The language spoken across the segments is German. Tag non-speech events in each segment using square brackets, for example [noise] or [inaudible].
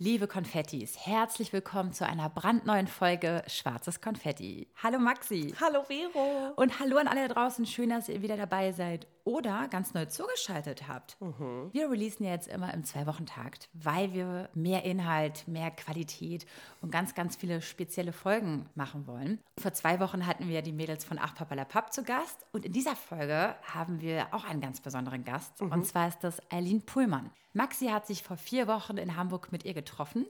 Liebe Konfettis, herzlich willkommen zu einer brandneuen Folge Schwarzes Konfetti. Hallo Maxi. Hallo Vero. Und hallo an alle da draußen. Schön, dass ihr wieder dabei seid oder ganz neu zugeschaltet habt. Mhm. Wir releasen ja jetzt immer im Zwei-Wochen-Takt, weil wir mehr Inhalt, mehr Qualität und ganz, ganz viele spezielle Folgen machen wollen. Vor zwei Wochen hatten wir die Mädels von Ach Papala Papp zu Gast und in dieser Folge haben wir auch einen ganz besonderen Gast mhm. und zwar ist das Eileen Pullmann. Maxi hat sich vor vier Wochen in Hamburg mit ihr getroffen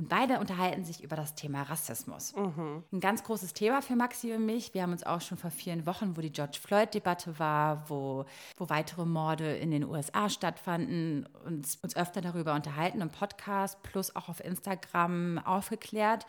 und beide unterhalten sich über das Thema Rassismus. Mhm. Ein ganz großes Thema für Maxi und mich. Wir haben uns auch schon vor vielen Wochen, wo die George Floyd-Debatte war, wo, wo weitere Morde in den USA stattfanden, uns, uns öfter darüber unterhalten im Podcast, plus auch auf Instagram aufgeklärt.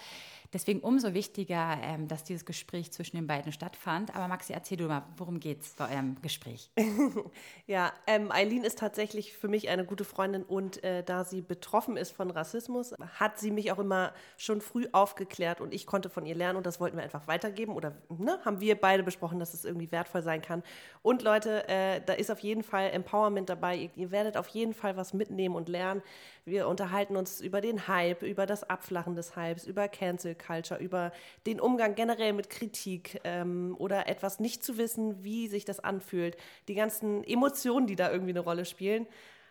Deswegen umso wichtiger, ähm, dass dieses Gespräch zwischen den beiden stattfand. Aber Maxi, erzähl du mal, worum geht es bei eurem Gespräch? [laughs] ja, ähm, Eileen ist tatsächlich für mich eine gute Freundin und äh, da sie betroffen ist von Rassismus, hat sie mich auch immer schon früh aufgeklärt und ich konnte von ihr lernen und das wollten wir einfach weitergeben oder ne, haben wir beide besprochen, dass es irgendwie wertvoll sein kann. Und Leute, äh, da ist auf jeden Fall Empowerment dabei. Ihr, ihr werdet auf jeden Fall was mitnehmen und lernen. Wir unterhalten uns über den Hype, über das Abflachen des Hypes, über Cancel Culture, über den Umgang generell mit Kritik ähm, oder etwas nicht zu wissen, wie sich das anfühlt, die ganzen Emotionen, die da irgendwie eine Rolle spielen.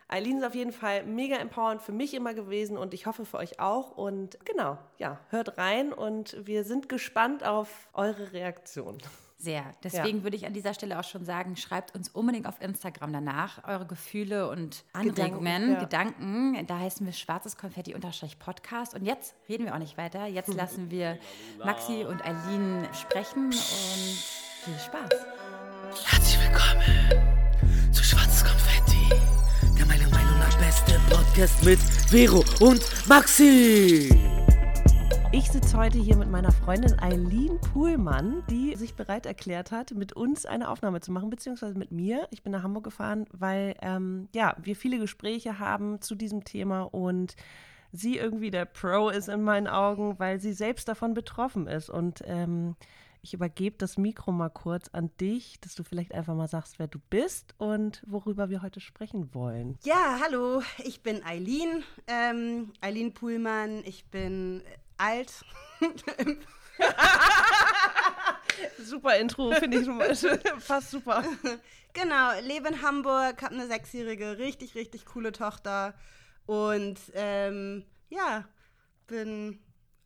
Eileen ist auf jeden Fall mega empowernd für mich immer gewesen und ich hoffe für euch auch. Und genau, ja, hört rein und wir sind gespannt auf eure Reaktion. Sehr. Deswegen ja. würde ich an dieser Stelle auch schon sagen, schreibt uns unbedingt auf Instagram danach eure Gefühle und Anregungen, Gedanken. Ja. Gedanken. Da heißen wir schwarzes Konfetti-Podcast. Und jetzt reden wir auch nicht weiter. Jetzt lassen wir Maxi und Eileen sprechen und viel Spaß. Herzlich willkommen zu Schwarzes Konfetti, der meiner Meinung nach beste Podcast mit Vero und Maxi. Ich sitze heute hier mit meiner Freundin Eileen Puhlmann, die sich bereit erklärt hat, mit uns eine Aufnahme zu machen, beziehungsweise mit mir. Ich bin nach Hamburg gefahren, weil ähm, ja, wir viele Gespräche haben zu diesem Thema und sie irgendwie der Pro ist in meinen Augen, weil sie selbst davon betroffen ist. Und ähm, ich übergebe das Mikro mal kurz an dich, dass du vielleicht einfach mal sagst, wer du bist und worüber wir heute sprechen wollen. Ja, hallo, ich bin Eileen, ähm, Eileen Puhlmann. Ich bin alt. [laughs] super Intro, finde ich [laughs] fast super. Genau, lebe in Hamburg, habe eine sechsjährige, richtig, richtig coole Tochter und ähm, ja, bin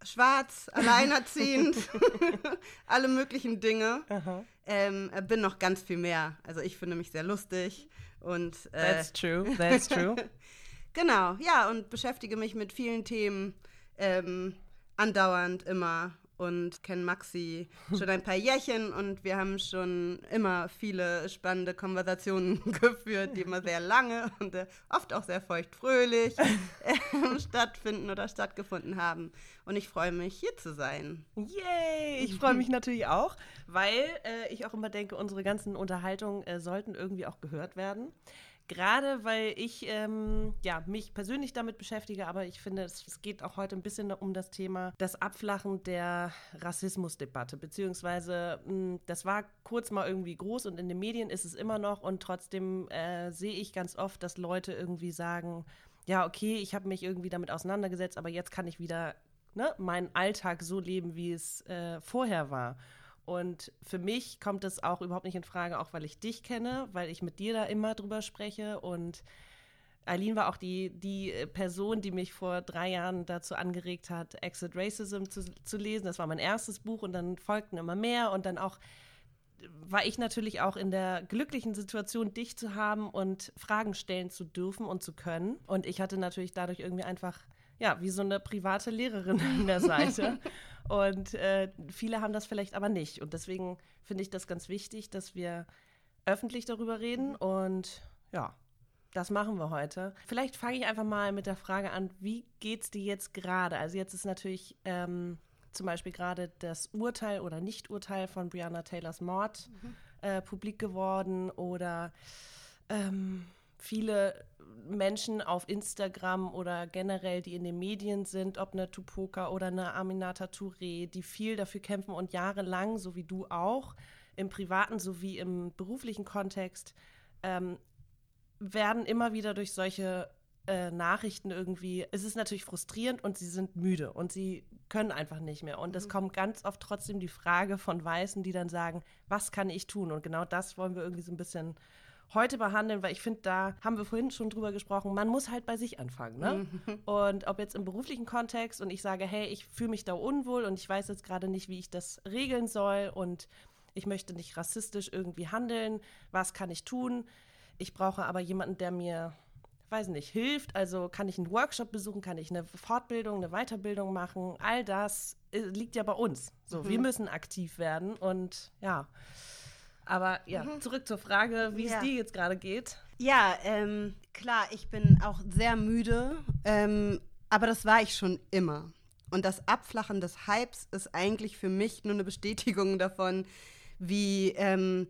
schwarz, [laughs] alleinerziehend, alle möglichen Dinge. Ähm, bin noch ganz viel mehr. Also ich finde mich sehr lustig und äh, That's true, that's true. genau, ja, und beschäftige mich mit vielen Themen. Ähm, andauernd immer und kennen Maxi schon ein paar Jährchen und wir haben schon immer viele spannende Konversationen [laughs] geführt, die immer sehr lange und äh, oft auch sehr feuchtfröhlich [laughs] äh, stattfinden oder stattgefunden haben. Und ich freue mich, hier zu sein. Yay! Ich [laughs] freue mich natürlich auch, weil äh, ich auch immer denke, unsere ganzen Unterhaltungen äh, sollten irgendwie auch gehört werden. Gerade weil ich ähm, ja, mich persönlich damit beschäftige, aber ich finde, es, es, geht auch heute ein bisschen um das Thema das Abflachen der Rassismusdebatte, beziehungsweise mh, hm, das war kurz mal irgendwie groß und in den Medien ist es immer noch und trotzdem äh, sehe ich ganz oft, dass Leute irgendwie sagen, ja, okay, ich habe mich irgendwie damit auseinandergesetzt, aber jetzt kann ich wieder ne, meinen Alltag so leben, wie es äh, vorher war. Und für mich kommt es auch überhaupt nicht in Frage, auch weil ich dich kenne, weil ich mit dir da immer drüber spreche. Und Eileen war auch die, die Person, die mich vor drei Jahren dazu angeregt hat, Exit Racism zu, zu lesen. Das war mein erstes Buch und dann folgten immer mehr. Und dann auch war ich natürlich auch in der glücklichen Situation, dich zu haben und Fragen stellen zu dürfen und zu können. Und ich hatte natürlich dadurch irgendwie einfach, ja, wie so eine private Lehrerin an der [laughs] Seite. Und äh, viele haben das vielleicht aber nicht. Und deswegen finde ich das ganz wichtig, dass wir öffentlich darüber reden. Und ja, das machen wir heute. Vielleicht fange ich einfach mal mit der Frage an, wie geht es dir jetzt gerade? Also jetzt ist natürlich ähm, zum Beispiel gerade das Urteil oder Nichturteil von Brianna Taylors Mord mhm. äh, publik geworden oder ähm, viele Menschen auf Instagram oder generell, die in den Medien sind, ob eine Tupoka oder eine Aminata Touré, die viel dafür kämpfen und jahrelang, so wie du auch, im privaten sowie im beruflichen Kontext, ähm, werden immer wieder durch solche äh, Nachrichten irgendwie, es ist natürlich frustrierend und sie sind müde und sie können einfach nicht mehr. Und es kommt ganz oft trotzdem die Frage von Weißen, die dann sagen, was kann ich tun? Und genau das wollen wir irgendwie so ein bisschen heute behandeln, weil ich finde, da haben wir vorhin schon drüber gesprochen, man muss halt bei sich anfangen. Ne? Und ob jetzt im beruflichen Kontext und ich sage, hey, ich fühle mich da unwohl und ich weiß jetzt gerade nicht, wie ich das regeln soll und ich möchte nicht rassistisch irgendwie handeln, was kann ich tun? Ich brauche aber jemanden, der mir, weiß nicht, hilft. Also kann ich einen Workshop besuchen, kann ich eine Fortbildung, eine Weiterbildung machen. All das äh, liegt ja bei uns. So, mhm. wir müssen aktiv werden und ja. Aber ja, mhm. zurück zur Frage, wie ja. es dir jetzt gerade geht. Ja, ähm, klar, ich bin auch sehr müde, ähm, aber das war ich schon immer. Und das Abflachen des Hypes ist eigentlich für mich nur eine Bestätigung davon, wie ähm,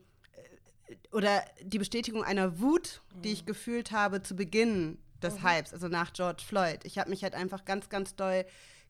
oder die Bestätigung einer Wut, die ich gefühlt habe zu Beginn des mhm. Hypes, also nach George Floyd. Ich habe mich halt einfach ganz, ganz doll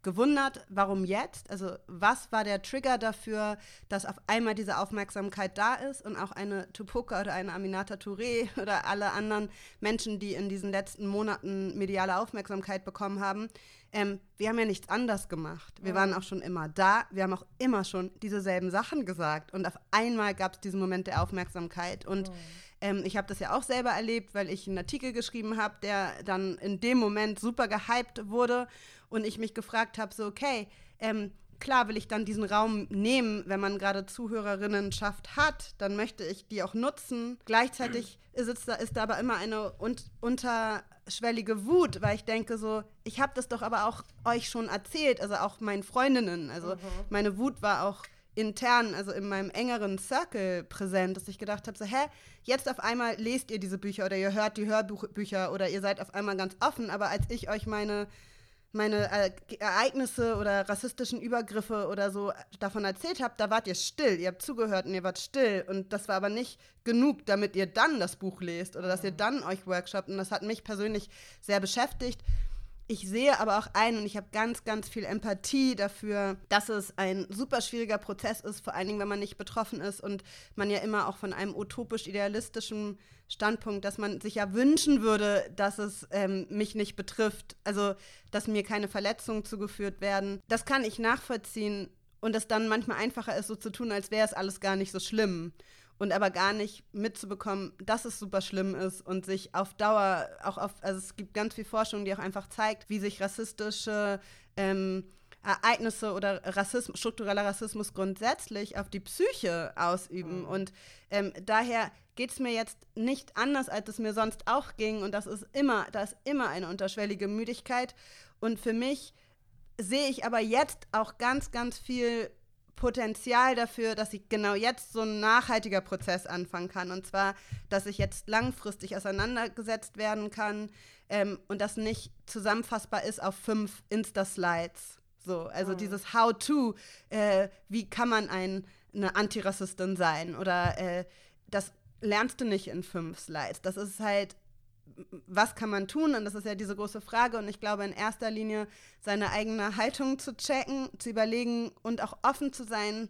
gewundert, warum jetzt? Also was war der Trigger dafür, dass auf einmal diese Aufmerksamkeit da ist und auch eine Tupoka oder eine Aminata Touré [laughs] oder alle anderen Menschen, die in diesen letzten Monaten mediale Aufmerksamkeit bekommen haben, ähm, wir haben ja nichts anders gemacht. Wir mhm. waren auch schon immer da. Wir haben auch immer schon dieselben Sachen gesagt. Und auf einmal gab es diesen Moment der Aufmerksamkeit. Und mhm. Ähm, ich habe das ja auch selber erlebt, weil ich einen Artikel geschrieben habe, der dann in dem Moment super gehypt wurde. Und ich mich gefragt habe, so, okay, ähm, klar will ich dann diesen Raum nehmen, wenn man gerade Zuhörerinnenschaft hat, dann möchte ich die auch nutzen. Gleichzeitig ist, da, ist da aber immer eine un unterschwellige Wut, weil ich denke so, ich habe das doch aber auch euch schon erzählt, also auch meinen Freundinnen. Also mhm. meine Wut war auch intern, also in meinem engeren Circle präsent, dass ich gedacht habe, so, hä, jetzt auf einmal lest ihr diese Bücher oder ihr hört die Hörbücher oder ihr seid auf einmal ganz offen, aber als ich euch meine meine äh, Ereignisse oder rassistischen Übergriffe oder so davon erzählt habt, da wart ihr still, ihr habt zugehört und ihr wart still. Und das war aber nicht genug, damit ihr dann das Buch lest oder dass ihr dann euch workshopt. Und das hat mich persönlich sehr beschäftigt. Ich sehe aber auch ein und ich habe ganz, ganz viel Empathie dafür, dass es ein super schwieriger Prozess ist, vor allen Dingen, wenn man nicht betroffen ist und man ja immer auch von einem utopisch-idealistischen Standpunkt, dass man sich ja wünschen würde, dass es ähm, mich nicht betrifft, also dass mir keine Verletzungen zugeführt werden. Das kann ich nachvollziehen und es dann manchmal einfacher ist, so zu tun, als wäre es alles gar nicht so schlimm und aber gar nicht mitzubekommen, dass es super schlimm ist und sich auf Dauer auch auf, also es gibt ganz viel Forschung, die auch einfach zeigt, wie sich rassistische ähm, Ereignisse oder Rassismus, struktureller Rassismus grundsätzlich auf die Psyche ausüben. Mhm. Und ähm, daher geht es mir jetzt nicht anders, als es mir sonst auch ging. Und das ist immer, da ist immer eine unterschwellige Müdigkeit. Und für mich sehe ich aber jetzt auch ganz, ganz viel Potenzial dafür, dass ich genau jetzt so ein nachhaltiger Prozess anfangen kann. Und zwar, dass ich jetzt langfristig auseinandergesetzt werden kann ähm, und das nicht zusammenfassbar ist auf fünf Insta-Slides. So, also mhm. dieses How-to, äh, wie kann man ein, eine Antirassistin sein? Oder äh, das lernst du nicht in fünf Slides. Das ist halt was kann man tun? Und das ist ja diese große Frage. Und ich glaube, in erster Linie seine eigene Haltung zu checken, zu überlegen und auch offen zu sein,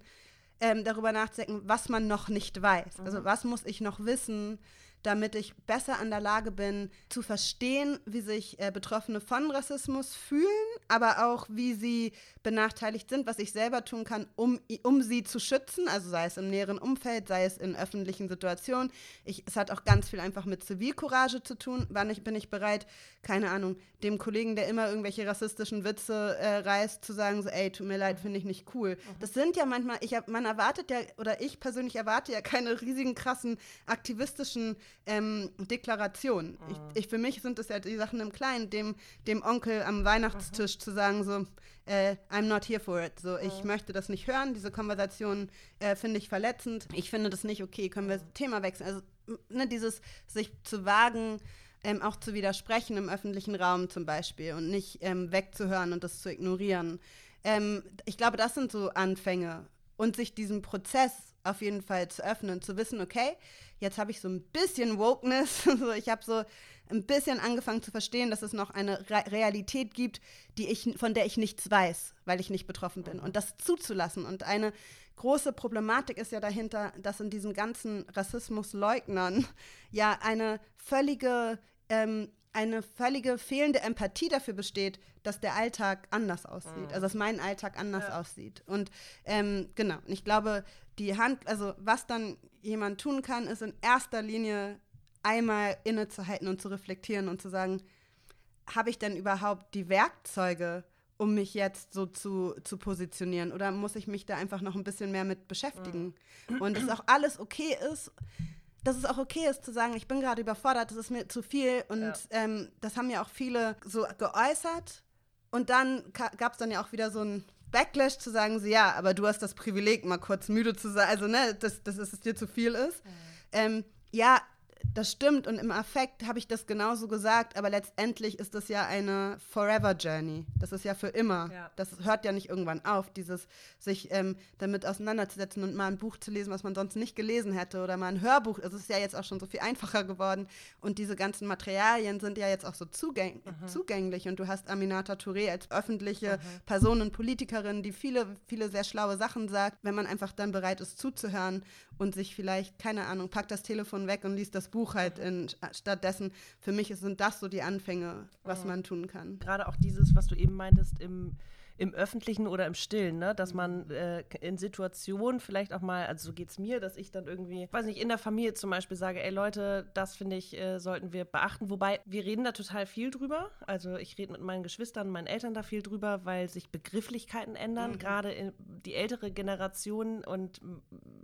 ähm, darüber nachzudenken, was man noch nicht weiß. Also mhm. was muss ich noch wissen, damit ich besser an der Lage bin, zu verstehen, wie sich äh, Betroffene von Rassismus fühlen, aber auch, wie sie benachteiligt sind, was ich selber tun kann, um, um sie zu schützen, also sei es im näheren Umfeld, sei es in öffentlichen Situationen. Ich, es hat auch ganz viel einfach mit Zivilcourage zu tun. Wann ich, bin ich bereit, keine Ahnung, dem Kollegen, der immer irgendwelche rassistischen Witze äh, reißt, zu sagen, so, ey, tut mir leid, finde ich nicht cool. Mhm. Das sind ja manchmal, ich hab, man erwartet ja, oder ich persönlich erwarte ja keine riesigen, krassen, aktivistischen ähm, Deklarationen. Mhm. Ich, ich, für mich sind das ja die Sachen im Kleinen, dem, dem Onkel am Weihnachtstisch mhm. zu sagen, so, äh, I'm not here for it. So, ich möchte das nicht hören. Diese Konversation äh, finde ich verletzend. Ich finde das nicht okay. Können wir das Thema wechseln? Also, ne, dieses sich zu wagen, ähm, auch zu widersprechen im öffentlichen Raum zum Beispiel und nicht ähm, wegzuhören und das zu ignorieren. Ähm, ich glaube, das sind so Anfänge und sich diesem Prozess auf jeden Fall zu öffnen, zu wissen, okay, jetzt habe ich so ein bisschen Wokeness, [laughs] so, ich habe so ein bisschen angefangen zu verstehen, dass es noch eine Re Realität gibt, die ich, von der ich nichts weiß, weil ich nicht betroffen bin. Und das zuzulassen. Und eine große Problematik ist ja dahinter, dass in diesen ganzen Rassismusleugnern [laughs] ja eine völlige ähm, eine völlige fehlende Empathie dafür besteht, dass der Alltag anders aussieht, also dass mein Alltag anders aussieht. Und ähm, genau, und ich glaube, die Hand, also was dann jemand tun kann, ist in erster Linie einmal innezuhalten und zu reflektieren und zu sagen, habe ich denn überhaupt die Werkzeuge, um mich jetzt so zu, zu positionieren? Oder muss ich mich da einfach noch ein bisschen mehr mit beschäftigen? Und dass auch alles okay ist, dass es auch okay ist zu sagen, ich bin gerade überfordert, das ist mir zu viel. Und Ja. ähm, das haben ja auch viele so geäußert. Und dann gab es dann ja auch wieder so ein Backlash zu sagen, so ja, aber du hast das Privileg, mal kurz müde zu sein, also ne, dass, dass es dir zu viel ist. Ähm, ja, das stimmt und im Affekt habe ich das genauso gesagt, aber letztendlich ist das ja eine Forever Journey. Das ist ja für immer. Ja. Das hört ja nicht irgendwann auf, dieses sich ähm, damit auseinanderzusetzen und mal ein Buch zu lesen, was man sonst nicht gelesen hätte oder mal ein Hörbuch. Es ist ja jetzt auch schon so viel einfacher geworden und diese ganzen Materialien sind ja jetzt auch so zugäng zugänglich und du hast Aminata Touré als öffentliche Person und Politikerin, die viele, viele sehr schlaue Sachen sagt, wenn man einfach dann bereit ist zuzuhören und sich vielleicht, keine Ahnung, packt das Telefon weg und liest das Buch halt in, stattdessen. Für mich sind das so die Anfänge, was man tun kann. Gerade auch dieses, was du eben meintest, im, im Öffentlichen oder im Stillen, ne? dass man äh, in Situationen vielleicht auch mal, also so geht es mir, dass ich dann irgendwie, weiß nicht, in der Familie zum Beispiel sage, ey Leute, das finde ich, äh, sollten wir beachten. Wobei, wir reden da total viel drüber. Also ich rede mit meinen Geschwistern, meinen Eltern da viel drüber, weil sich Begrifflichkeiten ändern, gerade in die ältere Generation. Und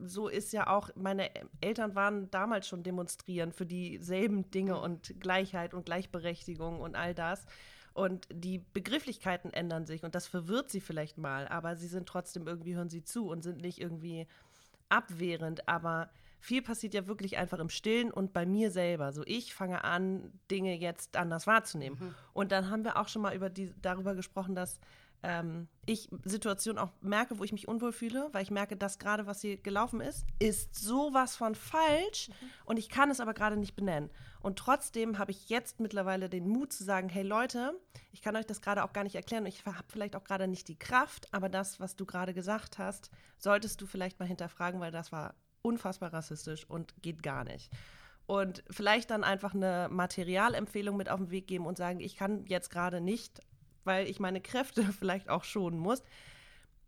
so ist ja auch, meine Eltern waren damals schon demonstrieren für dieselben Dinge und Gleichheit und Gleichberechtigung und all das. Und die Begrifflichkeiten ändern sich und das verwirrt sie vielleicht mal, aber sie sind trotzdem irgendwie, hören sie zu und sind nicht irgendwie abwehrend. Aber viel passiert ja wirklich einfach im Stillen und bei mir selber. So, ich fange an, Dinge jetzt anders wahrzunehmen. Und dann haben wir auch schon mal über die, darüber gesprochen, dass ähm, ich Situationen auch merke, wo ich mich unwohl fühle, weil ich merke, dass gerade was hier gelaufen ist, ist sowas von falsch und ich kann es aber gerade nicht benennen. Und trotzdem habe ich jetzt mittlerweile den Mut zu sagen, hey Leute, ich kann euch das gerade auch gar nicht erklären und ich habe vielleicht auch gerade nicht die Kraft, aber das, was du gerade gesagt hast, solltest du vielleicht mal hinterfragen, weil das war unfassbar rassistisch und geht gar nicht. Und vielleicht dann einfach eine Materialempfehlung mit auf den Weg geben und sagen, ich kann jetzt gerade nicht, weil ich meine Kräfte [laughs] vielleicht auch schonen muss.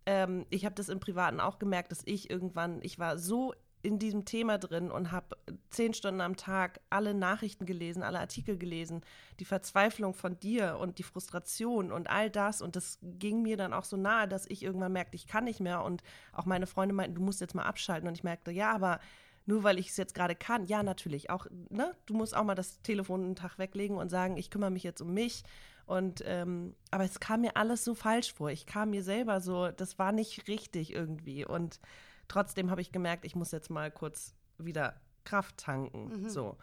Ähm, ich habe das im Privaten auch gemerkt, dass ich irgendwann, ich war so in diesem Thema drin und habe zehn Stunden am Tag alle Nachrichten gelesen, alle Artikel gelesen, die Verzweiflung von dir und die Frustration und all das. Und das ging mir dann auch so nahe, dass ich irgendwann merkte, ich kann nicht mehr. Und auch meine Freunde meinten, du musst jetzt mal abschalten. Und ich merkte, ja, aber nur weil ich es jetzt gerade kann, ja, natürlich, auch, ne, du musst auch mal das Telefon einen Tag weglegen und sagen, ich kümmere mich jetzt um mich. Und ähm, aber es kam mir alles so falsch vor. Ich kam mir selber so, das war nicht richtig irgendwie. Und trotzdem habe ich gemerkt, ich muss jetzt mal kurz wieder Kraft tanken. So.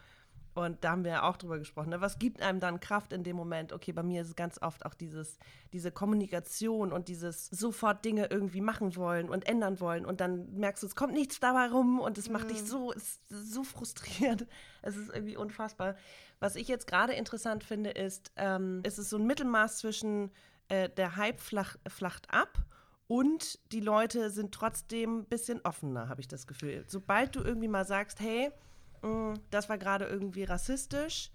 Und da haben wir ja auch drüber gesprochen. Ne? Was gibt einem dann Kraft in dem Moment? Okay, bei mir ist es ganz oft auch dieses, diese Kommunikation und dieses sofort Dinge irgendwie machen wollen und ändern wollen. Und dann merkst du, es kommt nichts dabei rum und es macht dich so, ist so frustriert. [laughs] Es ist irgendwie unfassbar. Was ich jetzt gerade interessant finde, ist, ähm, es ist so ein Mittelmaß zwischen äh, der Hype flach, flacht ab und die Leute sind trotzdem ein bisschen offener, habe ich das Gefühl. Sobald du irgendwie mal sagst, hey, mh, das war gerade irgendwie rassistisch.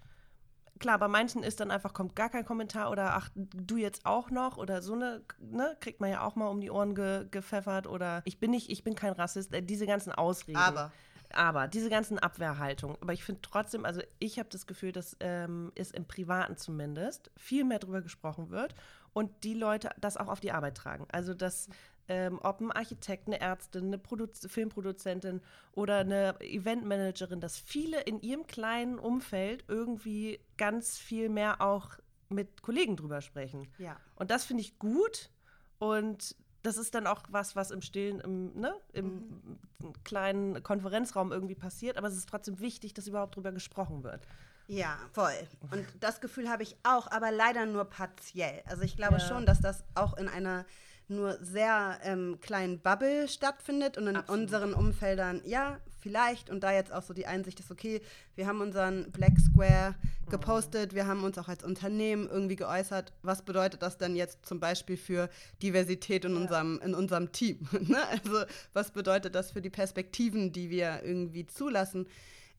Klar, bei manchen ist dann einfach, kommt gar kein Kommentar oder ach, du jetzt auch noch oder so eine, ne, kriegt man ja auch mal um die Ohren ge, gepfeffert oder ich bin nicht, ich bin kein Rassist, äh, diese ganzen Ausreden. Aber. Aber diese ganzen Abwehrhaltungen. Aber ich finde trotzdem, also ich habe das Gefühl, dass ähm, es im Privaten zumindest viel mehr drüber gesprochen wird und die Leute das auch auf die Arbeit tragen. Also dass ähm, ob ein Architekt, eine Ärztin, eine Produ Filmproduzentin oder eine Eventmanagerin, dass viele in ihrem kleinen Umfeld irgendwie ganz viel mehr auch mit Kollegen drüber sprechen. Ja. Und das finde ich gut und das ist dann auch was, was im Stillen, im, ne, im kleinen Konferenzraum irgendwie passiert, aber es ist trotzdem wichtig, dass überhaupt drüber gesprochen wird. Ja, voll. Und das Gefühl habe ich auch, aber leider nur partiell. Also ich glaube Ja. schon, dass das auch in einer nur sehr ähm, kleinen Bubble stattfindet und in Absolut. unseren Umfeldern, ja, vielleicht. Und da jetzt auch so die Einsicht ist, okay, wir haben unseren Black Square gepostet, wir haben uns auch als Unternehmen irgendwie geäußert. Was bedeutet das denn jetzt zum Beispiel für Diversität in, unserem, in unserem Team? [laughs] ne? Also was bedeutet das für die Perspektiven, die wir irgendwie zulassen?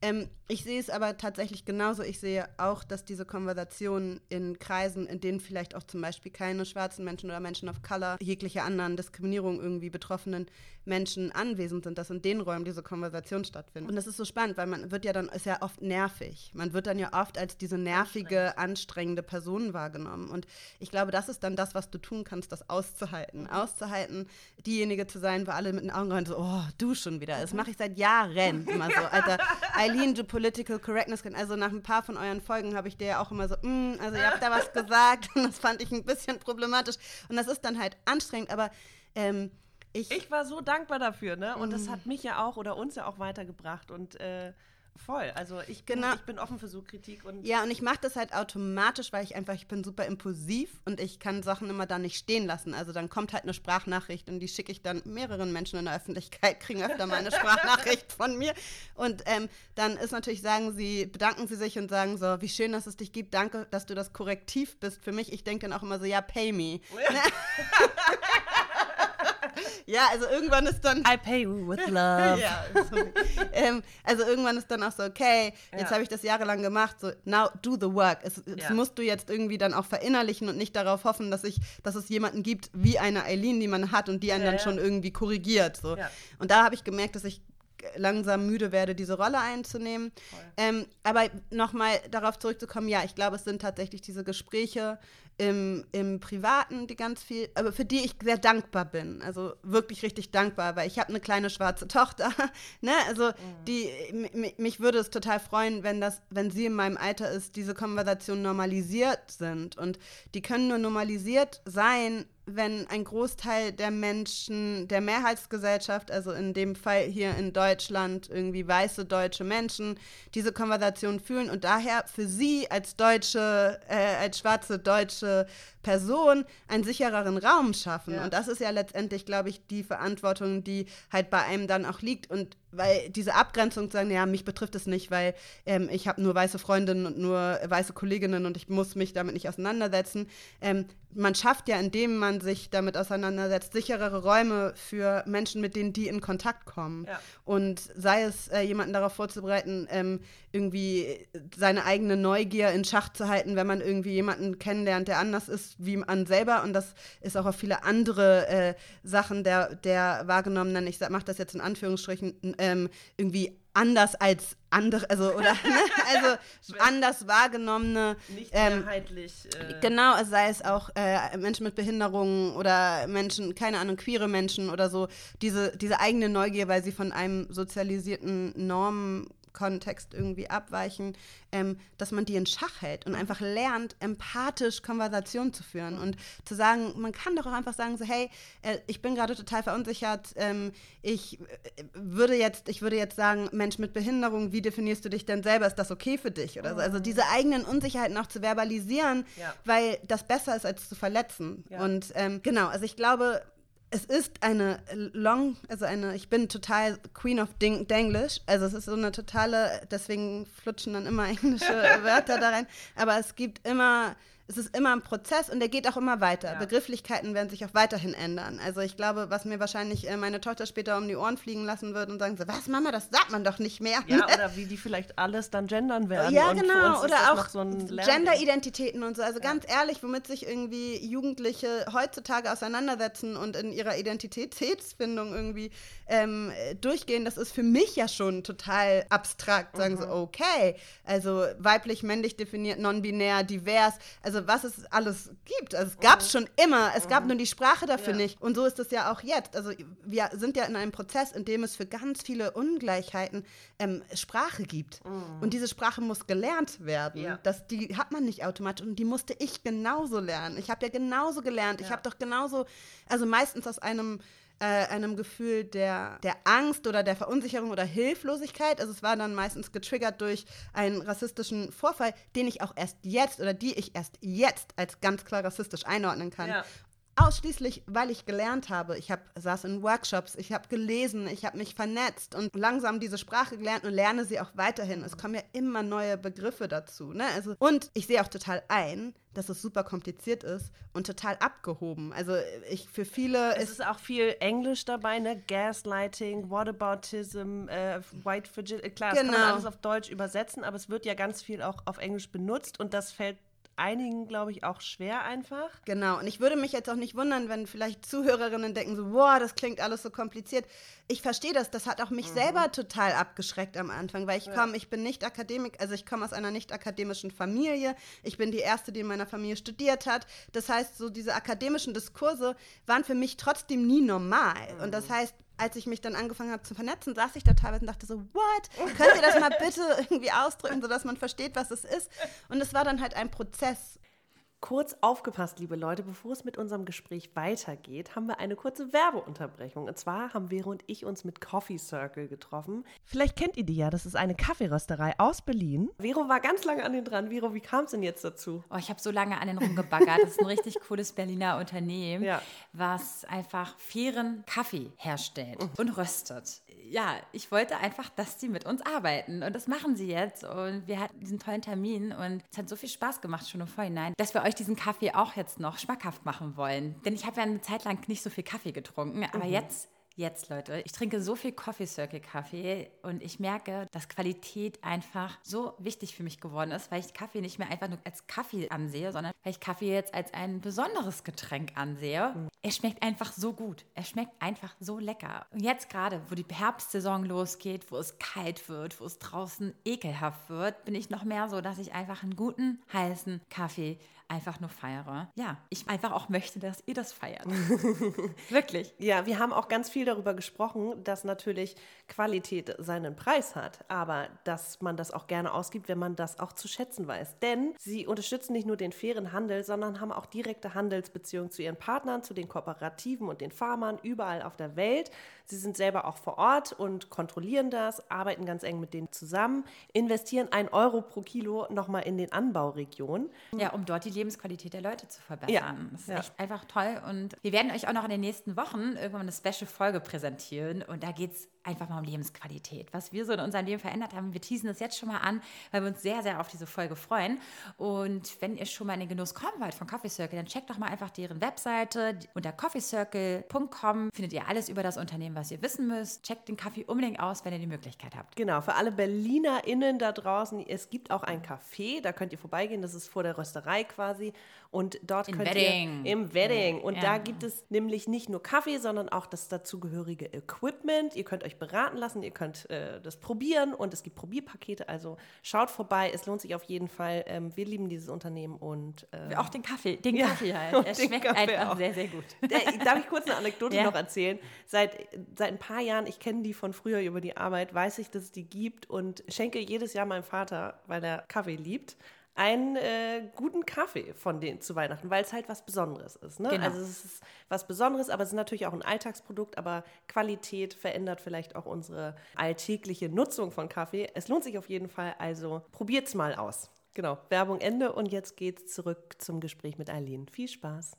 Ähm, ich sehe es aber tatsächlich genauso. Ich sehe auch, dass diese Konversationen in Kreisen, in denen vielleicht auch zum Beispiel keine schwarzen Menschen oder Menschen of Color, jegliche anderen Diskriminierung irgendwie betroffenen Menschen anwesend sind, dass in den Räumen diese Konversation stattfindet. Und das ist so spannend, weil man wird ja dann, ist ja oft nervig. Man wird dann ja oft als diese nervige, anstrengende Person wahrgenommen. Und ich glaube, das ist dann das, was du tun kannst, das auszuhalten. Mhm. Auszuhalten, diejenige zu sein, wo alle mit den Augen rein so, oh, du schon wieder. Das mache ich seit Jahren immer so. Alter, [laughs] Eileen, du Political Correctness. Also nach ein paar von euren Folgen habe ich dir ja auch immer so, mm, also ihr habt da was [laughs] gesagt und das fand ich ein bisschen problematisch. Und das ist dann halt anstrengend, aber ähm, ich, ich war so dankbar dafür, ne? Und das mm. hat mich ja auch oder uns ja auch weitergebracht. Und äh, Voll. Also ich bin, genau. ich bin offen für so Kritik. Und ja, und ich mache das halt automatisch, weil ich einfach, ich bin super impulsiv und ich kann Sachen immer da nicht stehen lassen. Also dann kommt halt eine Sprachnachricht und die schicke ich dann mehreren Menschen in der Öffentlichkeit, [laughs] kriegen öfter mal eine Sprachnachricht von mir. Und ähm, dann ist natürlich, sagen sie, bedanken sie sich und sagen so, wie schön, dass es dich gibt, danke, dass du das Korrektiv bist für mich. Ich denke dann auch immer so, ja, pay me. Ja. [laughs] ja, also irgendwann ist dann. I pay you with [laughs] love. ja, ähm, also irgendwann ist dann auch so, okay, jetzt ja. habe ich das jahrelang gemacht, so now do the work. Es ja. musst du jetzt irgendwie dann auch verinnerlichen und nicht darauf hoffen, dass ich, dass es jemanden gibt wie eine Eileen, die man hat und die einen ja, dann schon irgendwie korrigiert. So. Und da habe ich gemerkt, dass ich langsam müde werde, diese Rolle einzunehmen. Ähm, aber nochmal darauf zurückzukommen, ja, ich glaube, es sind tatsächlich diese Gespräche im, im Privaten, die ganz viel, aber für die ich sehr dankbar bin. Also wirklich richtig dankbar, weil ich habe eine kleine schwarze [laughs] Tochter. ne? Also mhm. die, mich würde es total freuen, wenn das, wenn sie in meinem Alter ist, diese Konversationen normalisiert sind. Und die können nur normalisiert sein, wenn ein Großteil der Menschen, der Mehrheitsgesellschaft, also in dem Fall hier in Deutschland irgendwie weiße deutsche Menschen, diese Konversation fühlen und daher für sie als deutsche, äh, als schwarze deutsche Person einen sichereren Raum schaffen. Ja. Und das ist ja letztendlich, glaube ich, die Verantwortung, die halt bei einem dann auch liegt. Und weil diese Abgrenzung zu sagen, ja, mich betrifft es nicht, weil ähm, ich habe nur weiße Freundinnen und nur weiße Kolleginnen und ich muss mich damit nicht auseinandersetzen. Ähm, man schafft ja, indem man sich damit auseinandersetzt, sicherere Räume für Menschen, mit denen die in Kontakt kommen. Ja. Und sei es, äh, jemanden darauf vorzubereiten, ähm, irgendwie seine eigene Neugier in Schach zu halten, wenn man irgendwie jemanden kennenlernt, der anders ist wie man selber. Und das ist auch auf viele andere äh, Sachen der, der wahrgenommenen, ich mache das jetzt in Anführungsstrichen, ähm, irgendwie anders als andere, also oder [laughs] ne? also anders wahrgenommene. Nicht ähm, mehrheitlich. Äh, genau, also sei es auch äh, Menschen mit Behinderungen oder Menschen, keine Ahnung, queere Menschen oder so, diese, diese eigene Neugier, weil sie von einem sozialisierten Normen Kontext irgendwie abweichen, ähm, dass man die in Schach hält und einfach lernt, empathisch Konversation zu führen und zu sagen, man kann doch auch einfach sagen, so, hey, äh, ich bin gerade total verunsichert, ähm, ich äh, würde jetzt, ich würde jetzt sagen, Mensch mit Behinderung, wie definierst du dich denn selber? Ist das okay für dich? Oder so? Also diese eigenen Unsicherheiten auch zu verbalisieren, ja. weil das besser ist, als zu verletzen. Ja. Und ähm, genau, also ich glaube, es ist eine long, also eine, ich bin total Queen of Ding Danglish, also es ist so eine totale, deswegen flutschen dann immer englische [laughs] Wörter da rein, aber es gibt immer es ist immer ein Prozess und der geht auch immer weiter. Ja. Begrifflichkeiten werden sich auch weiterhin ändern. Also ich glaube, was mir wahrscheinlich äh, meine Tochter später um die Ohren fliegen lassen wird und sagen so, was Mama, das sagt man doch nicht mehr. Ja, [laughs] oder wie die vielleicht alles dann gendern werden. Ja, genau. oder auch so Gender-Identitäten und so. Also ja. ganz ehrlich, womit sich irgendwie Jugendliche heutzutage auseinandersetzen und in ihrer Identitätsfindung irgendwie ähm, durchgehen, das ist für mich ja schon total abstrakt. Sagen mhm. so, okay, also weiblich, männlich definiert, non-binär, divers. Also also was es alles gibt. Also es gab es schon immer, es gab nur die Sprache dafür ja. nicht. Und so ist es ja auch jetzt. Also wir sind ja in einem Prozess, in dem es für ganz viele Ungleichheiten ähm, Sprache gibt. Mhm. Und diese Sprache muss gelernt werden. Ja. Das, die hat man nicht automatisch und die musste ich genauso lernen. Ich habe ja genauso gelernt. Ja. Ich habe doch genauso, also meistens aus einem äh, einem Gefühl der, der Angst oder der Verunsicherung oder Hilflosigkeit. Also es war dann meistens getriggert durch einen rassistischen Vorfall, den ich auch erst jetzt oder die ich erst jetzt als ganz klar rassistisch einordnen kann. Ja. Ausschließlich, weil ich gelernt habe. Ich hab, saß in Workshops, ich habe gelesen, ich habe mich vernetzt und langsam diese Sprache gelernt und lerne sie auch weiterhin. Es kommen ja immer neue Begriffe dazu. Ne? Also, und ich sehe auch total ein, dass es super kompliziert ist und total abgehoben. Also ich für viele es ist, auch viel Englisch dabei, ne? Gaslighting, Whataboutism, äh, White Fragility. Klar, genau. das kann man genau. alles auf Deutsch übersetzen, aber es wird ja ganz viel auch auf Englisch benutzt und das fällt einigen, glaube ich, auch schwer einfach. Genau, und ich würde mich jetzt auch nicht wundern, wenn vielleicht Zuhörerinnen denken so, boah, das klingt alles so kompliziert. Ich verstehe das, das hat auch mich mhm. selber total abgeschreckt am Anfang, weil ich komme, ich bin nicht Akademik, also ich komme aus einer nicht akademischen Familie. Ich bin die Erste, die in meiner Familie studiert hat. Das heißt, so diese akademischen Diskurse waren für mich trotzdem nie normal. Mhm. Und das mhm. heißt, als ich mich dann angefangen habe zu vernetzen, saß ich da teilweise und dachte so, what? Könnt ihr das mal bitte [laughs] irgendwie ausdrücken, sodass man versteht, was es ist? Und es war dann halt ein Prozess. Kurz aufgepasst, liebe Leute, bevor es mit unserem Gespräch weitergeht, haben wir eine kurze Werbeunterbrechung. Und zwar haben Vero und ich uns mit Coffee Circle getroffen. Vielleicht kennt ihr die ja, das ist eine Kaffeerösterei aus Berlin. Vero war ganz lange an den dran. Vero, wie kam es denn jetzt dazu? Oh, ich habe so lange an den rumgebaggert. Das ist ein richtig cooles Berliner Unternehmen, ja. was einfach fairen Kaffee herstellt mhm. und röstet ja, ich wollte einfach, dass sie mit uns arbeiten. Und das machen sie jetzt. Und wir hatten diesen tollen Termin und es hat so viel Spaß gemacht schon im Vorhinein, dass wir euch diesen Kaffee auch jetzt noch schmackhaft machen wollen. Denn ich habe ja eine Zeit lang nicht so viel Kaffee getrunken, aber mhm. jetzt jetzt, Leute. Ich trinke so viel Coffee Circle Kaffee und ich merke, dass Qualität einfach so wichtig für mich geworden ist, weil ich Kaffee nicht mehr einfach nur als Kaffee ansehe, sondern weil ich Kaffee jetzt als ein besonderes Getränk ansehe. Mhm. Er schmeckt einfach so gut. Er schmeckt einfach so lecker. Und jetzt gerade, wo die Herbstsaison losgeht, wo es kalt wird, wo es draußen ekelhaft wird, bin ich noch mehr so, dass ich einfach einen guten, heißen Kaffee einfach nur feiere. Ja, ich einfach auch möchte, dass ihr das feiert. [laughs] Wirklich. Ja, wir haben auch ganz viel darüber gesprochen, dass natürlich Qualität seinen Preis hat, aber dass man das auch gerne ausgibt, wenn man das auch zu schätzen weiß. Denn sie unterstützen nicht nur den fairen Handel, sondern haben auch direkte Handelsbeziehungen zu ihren Partnern, zu den Kooperativen und den Farmern überall auf der Welt. Sie sind selber auch vor Ort und kontrollieren das, arbeiten ganz eng mit denen zusammen, investieren ein Euro pro Kilo nochmal in den Anbauregionen. Ja, um dort die Lebensqualität der Leute zu verbessern. Ja, das ist ja. echt einfach toll. Und wir werden euch auch noch in den nächsten Wochen irgendwann eine Special-Folge präsentieren. Und da geht es einfach mal um Lebensqualität. Was wir so in unserem Leben verändert haben, wir teasen das jetzt schon mal an, weil wir uns sehr, sehr auf diese Folge freuen. Und wenn ihr schon mal in den Genuss kommen wollt von Coffee Circle, dann checkt doch mal einfach deren Webseite. Unter coffeecircle.com findet ihr alles über das Unternehmen, was ihr wissen müsst. Checkt den Kaffee unbedingt aus, wenn ihr die Möglichkeit habt. Genau, für alle BerlinerInnen da draußen, es gibt auch ein Café, da könnt ihr vorbeigehen, das ist vor der Rösterei quasi. Und dort in könnt Wedding. ihr im Wedding. Und ja. da gibt es nämlich nicht nur Kaffee, sondern auch das dazugehörige Equipment. Ihr könnt euch beraten lassen, ihr könnt äh, das probieren und es gibt Probierpakete. Also schaut vorbei, es lohnt sich auf jeden Fall. Ähm, wir lieben dieses Unternehmen und äh, auch den Kaffee, den ja, Kaffee [laughs] halt. Es schmeckt Kaffee einfach auch. sehr, sehr gut. [laughs] Äh, darf ich kurz eine Anekdote ja. noch erzählen? Seit, seit ein paar Jahren, ich kenne die von früher über die Arbeit, weiß ich, dass es die gibt und schenke jedes Jahr meinem Vater, weil er Kaffee liebt, einen äh, guten Kaffee von denen zu Weihnachten, weil es halt was Besonderes ist. Ne? Genau. Also es ist was Besonderes, aber es ist natürlich auch ein Alltagsprodukt, aber Qualität verändert vielleicht auch unsere alltägliche Nutzung von Kaffee. Es lohnt sich auf jeden Fall, also probiert es mal aus. Genau, Werbung Ende und jetzt geht's zurück zum Gespräch mit Eileen. Viel Spaß.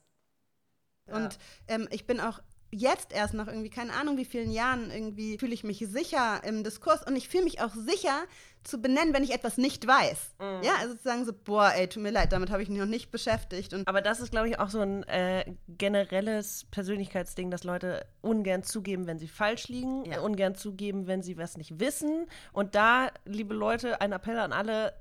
Und ähm, ich bin auch jetzt erst nach irgendwie, keine Ahnung wie vielen Jahren, irgendwie fühle ich mich sicher im Diskurs und ich fühle mich auch sicher zu benennen, wenn ich etwas nicht weiß. Mhm. Ja, also zu sagen so, boah, ey, tut mir leid, damit habe ich mich noch nicht beschäftigt. Und Aber das ist, glaube ich, auch so ein äh, generelles Persönlichkeitsding, dass Leute ungern zugeben, wenn sie falsch liegen, ja. ungern zugeben, wenn sie was nicht wissen. Und da, liebe Leute, ein Appell an alle,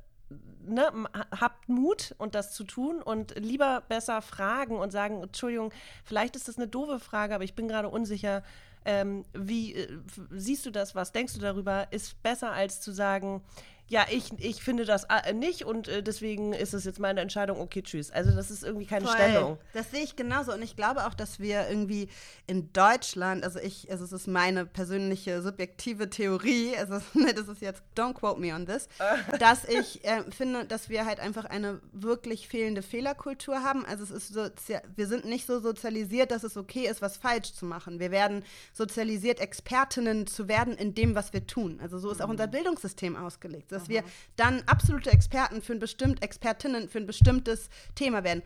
ne, habt Mut und das zu tun und lieber besser fragen und sagen, Entschuldigung, vielleicht ist das eine doofe Frage, aber ich bin gerade unsicher. Ähm, wie äh, siehst du das? Was denkst du darüber? Ist besser als zu sagen, ja, ich, ich finde das äh, nicht und äh, deswegen ist es jetzt meine Entscheidung, okay, tschüss. Also das ist irgendwie keine Voll. Stellung. Das sehe ich genauso und ich glaube auch, dass wir irgendwie in Deutschland, also ich, also es ist meine persönliche subjektive Theorie, also [laughs] das ist jetzt, don't quote me on this, [laughs] dass ich äh, finde, dass wir halt einfach eine wirklich fehlende Fehlerkultur haben. Also es ist so, wir sind nicht so sozialisiert, dass es okay ist, was falsch zu machen. Wir werden sozialisiert, Expertinnen zu werden in dem, was wir tun. Also so ist auch mhm. unser Bildungssystem ausgelegt dass wir dann absolute Experten für ein bestimmt, Expertinnen für ein bestimmtes Thema werden.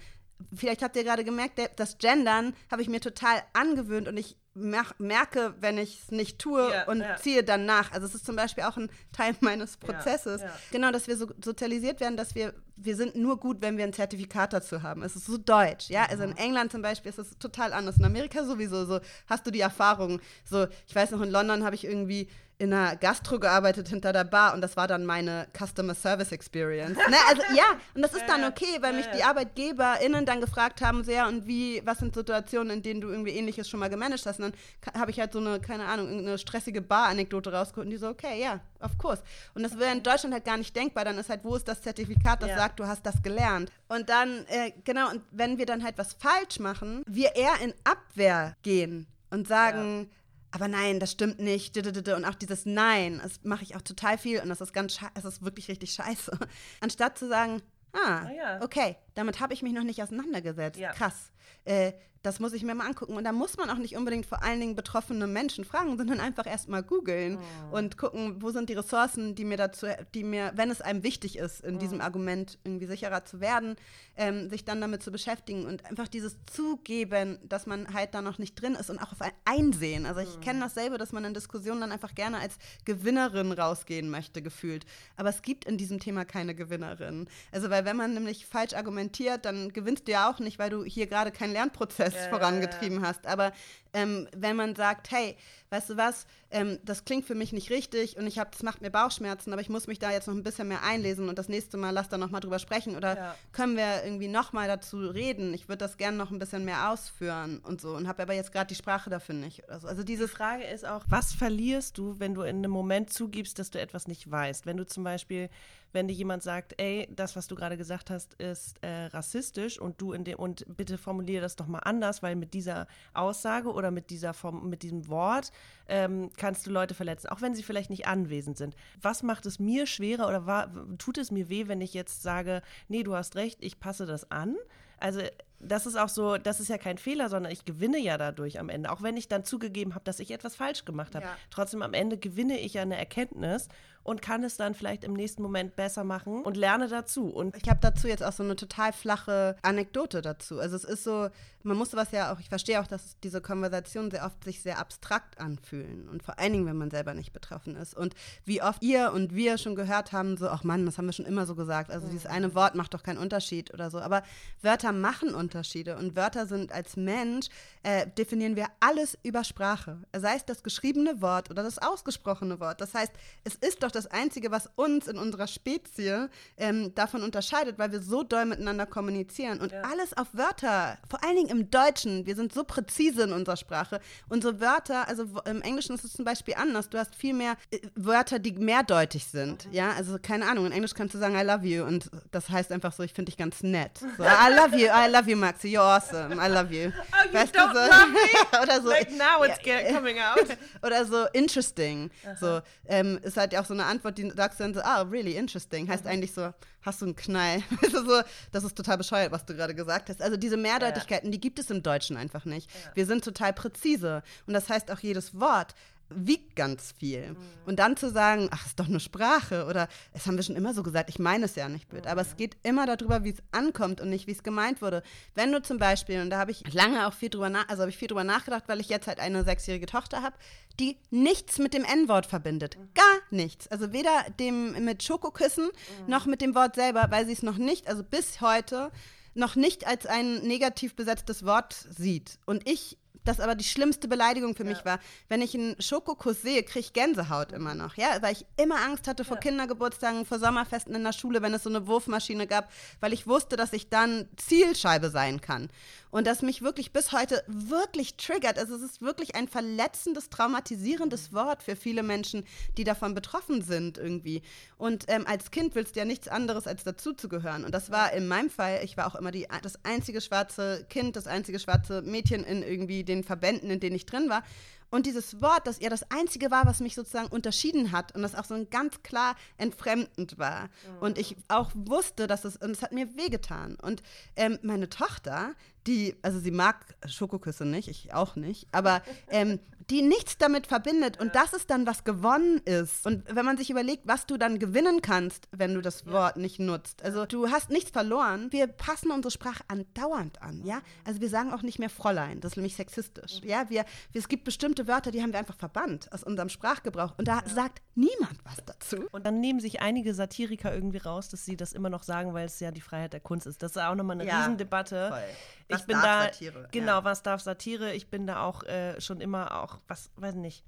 vielleicht habt ihr gerade gemerkt, das Gendern habe ich mir total angewöhnt und ich mer merke, wenn ich es nicht tue Ja, und ja. ziehe dann nach. Also es ist zum Beispiel auch ein Teil [laughs] meines Prozesses. ja. Genau, dass wir so sozialisiert werden, dass wir, wir sind nur gut, wenn wir ein Zertifikat dazu haben. Es ist so deutsch, ja. Also Mhm. in England zum Beispiel ist es total anders. In Amerika sowieso so. Hast du die Erfahrung? So, ich weiß noch, in London habe ich irgendwie in einer Gastro gearbeitet hinter der Bar und das war dann meine Customer Service Experience. ne? Also ja, und das [laughs] ist dann okay, weil mich die ArbeitgeberInnen dann gefragt haben, so, ja, und wie, was sind Situationen, in denen du irgendwie ähnliches schon mal gemanagt hast? Und dann habe ich halt so eine, keine Ahnung, irgendeine stressige Bar-Anekdote rausgeholt und die so, okay, ja, of course. Und das wäre in Deutschland halt gar nicht denkbar. Dann ist halt, wo ist das Zertifikat, das Ja. sagt, du hast das gelernt? Und dann, äh, genau, und wenn wir dann halt was falsch machen, wir eher in Abwehr gehen und sagen, aber nein, das stimmt nicht. Und auch dieses Nein, das mache ich auch total viel und das ist ganz, es ist wirklich richtig scheiße. [laughs] Anstatt zu sagen, ah, Ah ja. okay, damit habe ich mich noch nicht auseinandergesetzt. Ja. Krass. Äh, das muss ich mir mal angucken. Und da muss man auch nicht unbedingt vor allen Dingen betroffene Menschen fragen, sondern einfach erst mal googeln Oh. und gucken, wo sind die Ressourcen, die mir dazu, die mir, wenn es einem wichtig ist, in Oh. diesem Argument irgendwie sicherer zu werden, ähm, sich dann damit zu beschäftigen und einfach dieses Zugeben, dass man halt da noch nicht drin ist und auch auf ein Einsehen. Also ich Mm. kenne dasselbe, dass man in Diskussionen dann einfach gerne als Gewinnerin rausgehen möchte, gefühlt. Aber es gibt in diesem Thema keine Gewinnerin. Also weil wenn man nämlich falsch argumentiert, dann gewinnst du ja auch nicht, weil du hier gerade keinen Lernprozess ja, vorangetrieben hast. Aber ähm, wenn man sagt, hey, weißt du was, ähm, das klingt für mich nicht richtig und ich habe, das macht mir Bauchschmerzen, aber ich muss mich da jetzt noch ein bisschen mehr einlesen und das nächste Mal lass da noch mal drüber sprechen oder Ja. können wir irgendwie noch mal dazu reden? Ich würde das gerne noch ein bisschen mehr ausführen und so und habe aber jetzt gerade die Sprache dafür nicht. Oder so. Also Die dieses Frage ist auch, was verlierst du, wenn du in einem Moment zugibst, dass du etwas nicht weißt? Wenn du zum Beispiel, wenn dir jemand sagt, ey, das, was du gerade gesagt hast, ist äh, rassistisch und du in dem und bitte formuliere das doch mal anders, weil mit dieser Aussage oder mit dieser Form, mit diesem Wort ähm, kannst du Leute verletzen, auch wenn sie vielleicht nicht anwesend sind. Was macht es mir schwerer oder wa- tut es mir weh, wenn ich jetzt sage, nee, du hast recht, ich passe das an? Also das ist auch so, das ist ja kein Fehler, sondern ich gewinne ja dadurch am Ende. Auch wenn ich dann zugegeben habe, dass ich etwas falsch gemacht habe. Ja. Trotzdem am Ende gewinne ich ja eine Erkenntnis und kann es dann vielleicht im nächsten Moment besser machen und lerne dazu. Und Ich habe dazu jetzt auch so eine total flache Anekdote dazu. Also es ist so, man muss sowas ja auch, ich verstehe auch, dass diese Konversationen sehr oft sich sehr abstrakt anfühlen. Und vor allen Dingen, wenn man selber nicht betroffen ist. Und wie oft ihr und wir schon gehört haben, so, ach Mann, das haben wir schon immer so gesagt. Also dieses eine Wort macht doch keinen Unterschied oder so. Aber Wörter machen Unterschiede. Und Wörter sind als Mensch, äh, definieren wir alles über Sprache. Sei es das geschriebene Wort oder das ausgesprochene Wort. Das heißt, es ist doch das Einzige, was uns in unserer Spezie ähm, davon unterscheidet, weil wir so doll miteinander kommunizieren. Und alles auf Wörter, vor allen Dingen im Deutschen, wir sind so präzise in unserer Sprache. Unsere Wörter, also im Englischen ist es zum Beispiel anders. Du hast viel mehr äh, Wörter, die mehrdeutig sind. Ja, also keine Ahnung, in Englisch kannst du sagen, I love you. Und das heißt einfach so, ich finde dich ganz nett. So, I love you, I love you, Maxi, you're awesome, I love you. [laughs] Oh, you weißt don't du so? love [laughs] Oder so. like now it's Ja, get- coming [laughs] out. oder so interesting. So ähm, ist halt ja auch so eine Antwort, die sagst du dann so, ah, really interesting. Heißt eigentlich so, hast du einen Knall? So, das ist total bescheuert, was du gerade gesagt hast. Also diese Mehrdeutigkeiten, die gibt es im Deutschen einfach nicht. Wir sind total präzise. Und das heißt auch jedes Wort wiegt ganz viel. Und dann zu sagen, ach, ist doch eine Sprache oder es haben wir schon immer so gesagt, ich meine es ja nicht blöd, aber es geht immer darüber, wie es ankommt und nicht, wie es gemeint wurde. Wenn du zum Beispiel, und da habe ich lange auch viel drüber nach, also habe ich viel drüber nachgedacht, weil ich jetzt halt eine sechsjährige Tochter habe, die nichts mit dem N-Wort verbindet. Gar nichts. Also weder dem mit Schokokissen noch mit dem Wort selber, weil sie es noch nicht, also bis heute, noch nicht als ein negativ besetztes Wort sieht. Und ich das aber die schlimmste Beleidigung für mich war. Wenn ich einen Schokokuss sehe, kriege ich Gänsehaut immer noch, ja, weil ich immer Angst hatte vor Kindergeburtstagen, vor Sommerfesten in der Schule, wenn es so eine Wurfmaschine gab, weil ich wusste, dass ich dann Zielscheibe sein kann. Und das mich wirklich bis heute wirklich triggert. Also es ist wirklich ein verletzendes, traumatisierendes Wort für viele Menschen, die davon betroffen sind irgendwie. Und ähm, als Kind willst du ja nichts anderes, als dazuzugehören. Und das war in meinem Fall, ich war auch immer die, das einzige schwarze Kind, das einzige schwarze Mädchen in irgendwie den Verbänden, in denen ich drin war. Und dieses Wort, das ja das Einzige war, was mich sozusagen unterschieden hat und das auch so ein ganz klar entfremdend war. Und ich auch wusste, dass es, und es hat mir wehgetan. Und ähm, meine Tochter, die, also sie mag Schokoküsse nicht, ich auch nicht, aber [laughs] ähm, die nichts damit verbindet und das ist dann, was gewonnen ist. Und wenn man sich überlegt, was du dann gewinnen kannst, wenn du das Wort nicht nutzt. Also du hast nichts verloren. Wir passen unsere Sprache andauernd an, ja. Also wir sagen auch nicht mehr Fräulein, das ist nämlich sexistisch, ja. Wir, wir, es gibt bestimmte Wörter, die haben wir einfach verbannt aus unserem Sprachgebrauch und da sagt niemand was dazu. Und dann nehmen sich einige Satiriker irgendwie raus, dass sie das immer noch sagen, weil es ja die Freiheit der Kunst ist. Das ist auch nochmal eine Ja, Riesendebatte. voll. Ich Was bin darf da, Satire? genau, Ja. was darf Satire? Ich bin da auch äh, schon immer auch, was, weiß nicht,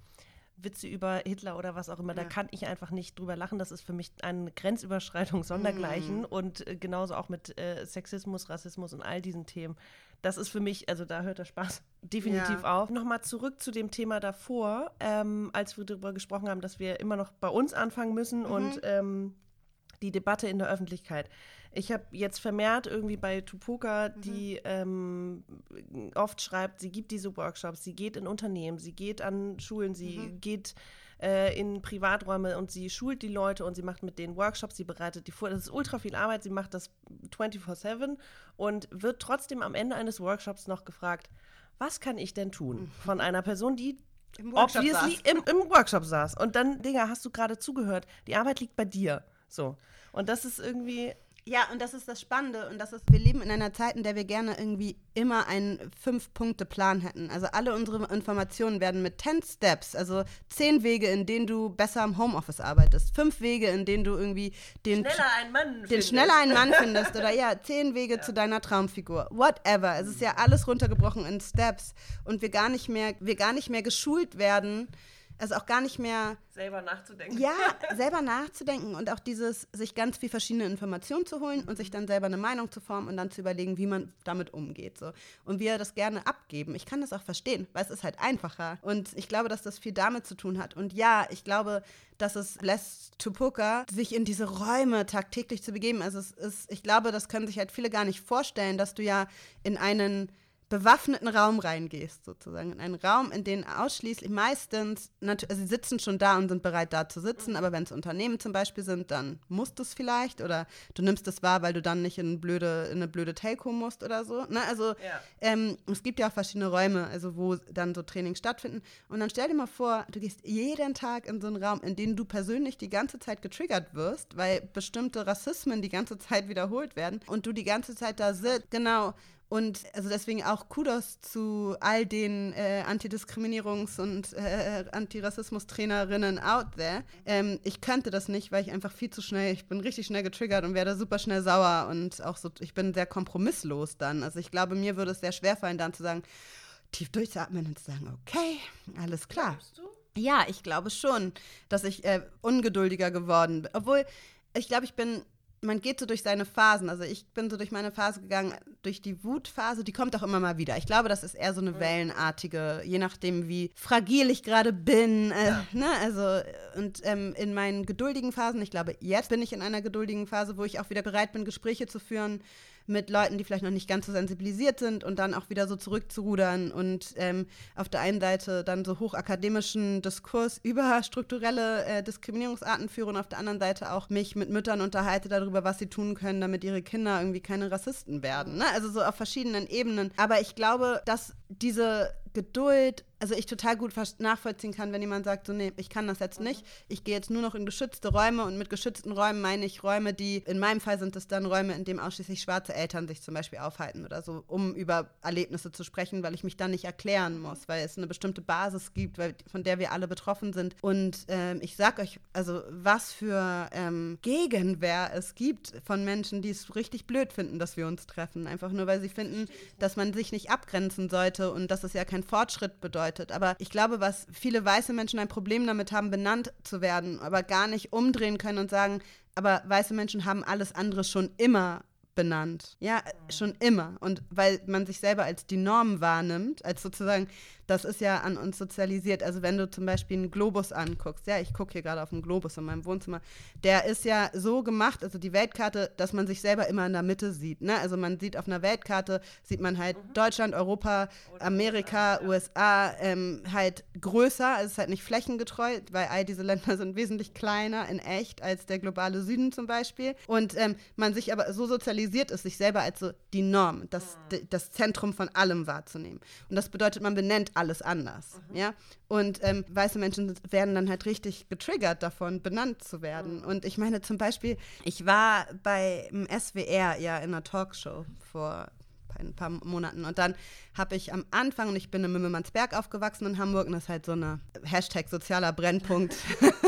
Witze über Hitler oder was auch immer, da Ja. kann ich einfach nicht drüber lachen. Das ist für mich eine Grenzüberschreitung [laughs] sondergleichen Mhm. und äh, genauso auch mit äh, Sexismus, Rassismus und all diesen Themen. Das ist für mich, also da hört der Spaß [laughs] definitiv Ja. auf. Nochmal zurück zu dem Thema davor, ähm, als wir darüber gesprochen haben, dass wir immer noch bei uns anfangen müssen Mhm. und ähm, die Debatte in der Öffentlichkeit. Ich habe jetzt vermehrt irgendwie bei Tupoka, Mhm. die ähm, oft schreibt, sie gibt diese Workshops, sie geht in Unternehmen, sie geht an Schulen, sie Mhm. geht äh, in Privaträume und sie schult die Leute und sie macht mit denen Workshops, sie bereitet die vor. Das ist ultra viel Arbeit, sie macht das 24-7 und wird trotzdem am Ende eines Workshops noch gefragt, was kann ich denn tun von einer Person, die Im Workshop obviously saß. im, im Workshop saß. Und dann, Digga, hast du gerade zugehört, die Arbeit liegt bei dir. So. Und das ist irgendwie, Ja, und das ist das Spannende. Und das ist, wir leben in einer Zeit, in der wir gerne irgendwie immer einen Fünf-Punkte-Plan hätten. Also alle unsere Informationen werden mit 10 Steps, also zehn Wege, in denen du besser im Homeoffice arbeitest, fünf Wege, in denen du irgendwie den einen Mann den schneller einen Mann [laughs] findest oder ja, zehn Wege zu deiner Traumfigur. Whatever. Es ist ja alles runtergebrochen in Steps und wir gar nicht mehr, wir gar nicht mehr geschult werden, also auch gar nicht mehr selber nachzudenken. ja, [laughs] selber nachzudenken und auch dieses, sich ganz viel verschiedene Informationen zu holen und sich dann selber eine Meinung zu formen und dann zu überlegen, wie man damit umgeht. So. Und wir das gerne abgeben. Ich kann das auch verstehen, weil es ist halt einfacher. Und ich glaube, dass das viel damit zu tun hat. Und ja, ich glaube, dass es lässt Tupoka, sich in diese Räume tagtäglich zu begeben. Also es ist, ich glaube, das können sich halt viele gar nicht vorstellen, dass du ja in einen bewaffneten Raum reingehst, sozusagen. In einen Raum, in den ausschließlich meistens, also sie sitzen schon da und sind bereit, da zu sitzen, aber wenn es Unternehmen zum Beispiel sind, dann musst du es vielleicht oder du nimmst es wahr, weil du dann nicht in, blöde, in eine blöde Telco musst oder so. Ne? Also Ja. ähm, es gibt ja auch verschiedene Räume, also wo dann so Trainings stattfinden. Und dann stell dir mal vor, du gehst jeden Tag in so einen Raum, in dem du persönlich die ganze Zeit getriggert wirst, weil bestimmte Rassismen die ganze Zeit wiederholt werden und du die ganze Zeit da sitzt. Genau. Und also deswegen auch Kudos zu all den äh, Antidiskriminierungs- und äh, Antirassismus-Trainerinnen out there. Ähm, ich könnte das nicht, weil ich einfach viel zu schnell, ich bin richtig schnell getriggert und werde super schnell sauer und auch so, ich bin sehr kompromisslos dann. Also ich glaube, mir würde es sehr schwer fallen, dann zu sagen, tief durchzuatmen und zu sagen, okay, alles klar. Ja, ich glaube schon, dass ich äh, ungeduldiger geworden bin. Obwohl, ich glaube, ich bin, man geht so durch seine Phasen. Also ich bin so durch meine Phase gegangen, durch die Wutphase, die kommt auch immer mal wieder. Ich glaube, das ist eher so eine wellenartige, je nachdem, wie fragil ich gerade bin. Äh, ne? Also, und ähm, in meinen geduldigen Phasen, ich glaube, jetzt bin ich in einer geduldigen Phase, wo ich auch wieder bereit bin, Gespräche zu führen mit Leuten, die vielleicht noch nicht ganz so sensibilisiert sind und dann auch wieder so zurückzurudern und ähm, auf der einen Seite dann so hochakademischen Diskurs über strukturelle äh, Diskriminierungsarten führe und auf der anderen Seite auch mich mit Müttern unterhalte darüber, was sie tun können, damit ihre Kinder irgendwie keine Rassisten werden. Ne? Also so auf verschiedenen Ebenen. Aber ich glaube, dass diese Geduld, also ich total gut nachvollziehen kann, wenn jemand sagt, so nee, ich kann das jetzt nicht. Ich gehe jetzt nur noch in geschützte Räume und mit geschützten Räumen meine ich Räume, die, in meinem Fall sind es dann Räume, in denen ausschließlich schwarze Eltern sich zum Beispiel aufhalten oder so, um über Erlebnisse zu sprechen, weil ich mich dann nicht erklären muss, weil es eine bestimmte Basis gibt, weil, von der wir alle betroffen sind. Und ähm, ich sag euch, also was für ähm, Gegenwehr es gibt von Menschen, die es richtig blöd finden, dass wir uns treffen. Einfach nur, weil sie finden, dass man sich nicht abgrenzen sollte und dass es ja kein Fortschritt bedeutet. Aber ich glaube, was viele weiße Menschen ein Problem damit haben, benannt zu werden, aber gar nicht umdrehen können und sagen, aber weiße Menschen haben alles andere schon immer benannt. Ja, schon immer. Und weil man sich selber als die Norm wahrnimmt, als sozusagen, das ist ja an uns sozialisiert. Also wenn du zum Beispiel einen Globus anguckst, ja, ich gucke hier gerade auf einen Globus in meinem Wohnzimmer, der ist ja so gemacht, also die Weltkarte, dass man sich selber immer in der Mitte sieht. Ne? Also man sieht auf einer Weltkarte, sieht man halt mhm. Deutschland, Europa, Amerika, USA, USA ähm, halt größer, also es ist halt nicht flächengetreu, weil all diese Länder [laughs] sind wesentlich kleiner in echt als der globale Süden zum Beispiel. Und ähm, man sich aber so sozialisiert ist, sich selber als so die Norm, das, das Zentrum von allem wahrzunehmen. Und das bedeutet, man benennt alles anders. Mhm. Ja? Und ähm, weiße Menschen werden dann halt richtig getriggert davon, benannt zu werden. Mhm. Und ich meine zum Beispiel, ich war beim SWR ja in einer Talkshow vor ein paar Monaten. Und dann habe ich am Anfang, und ich bin in Mümmelmannsberg aufgewachsen in Hamburg, und das ist halt so eine Hashtag sozialer Brennpunkt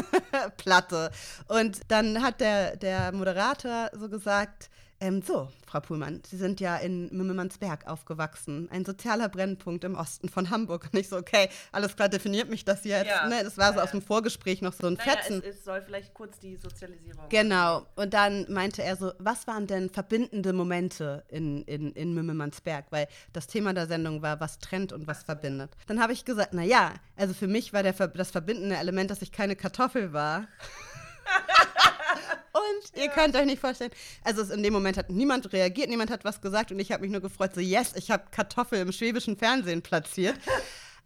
[laughs] Platte. Und dann hat der, der Moderator so gesagt, ähm, so, Frau Puhlmann, Sie sind ja in Mümmelmannsberg aufgewachsen, ein sozialer Brennpunkt im Osten von Hamburg. [laughs] Und ich so, okay, alles klar, definiert mich das jetzt. Ja. Ne, das war so ja, aus dem Vorgespräch noch so ein naja, Fetzen. Es, es soll vielleicht kurz die Sozialisierung. Genau. Und dann meinte er so, was waren denn verbindende Momente in, in, in Mümmelmannsberg? Weil das Thema der Sendung war, was trennt und was verbindet. Dann habe ich gesagt, na ja, also für mich war der, das verbindende Element, dass ich keine Kartoffel war. [laughs] Und ihr könnt euch nicht vorstellen, also in dem Moment hat niemand reagiert, niemand hat was gesagt und ich habe mich nur gefreut, so yes, ich habe Kartoffel im schwäbischen Fernsehen platziert.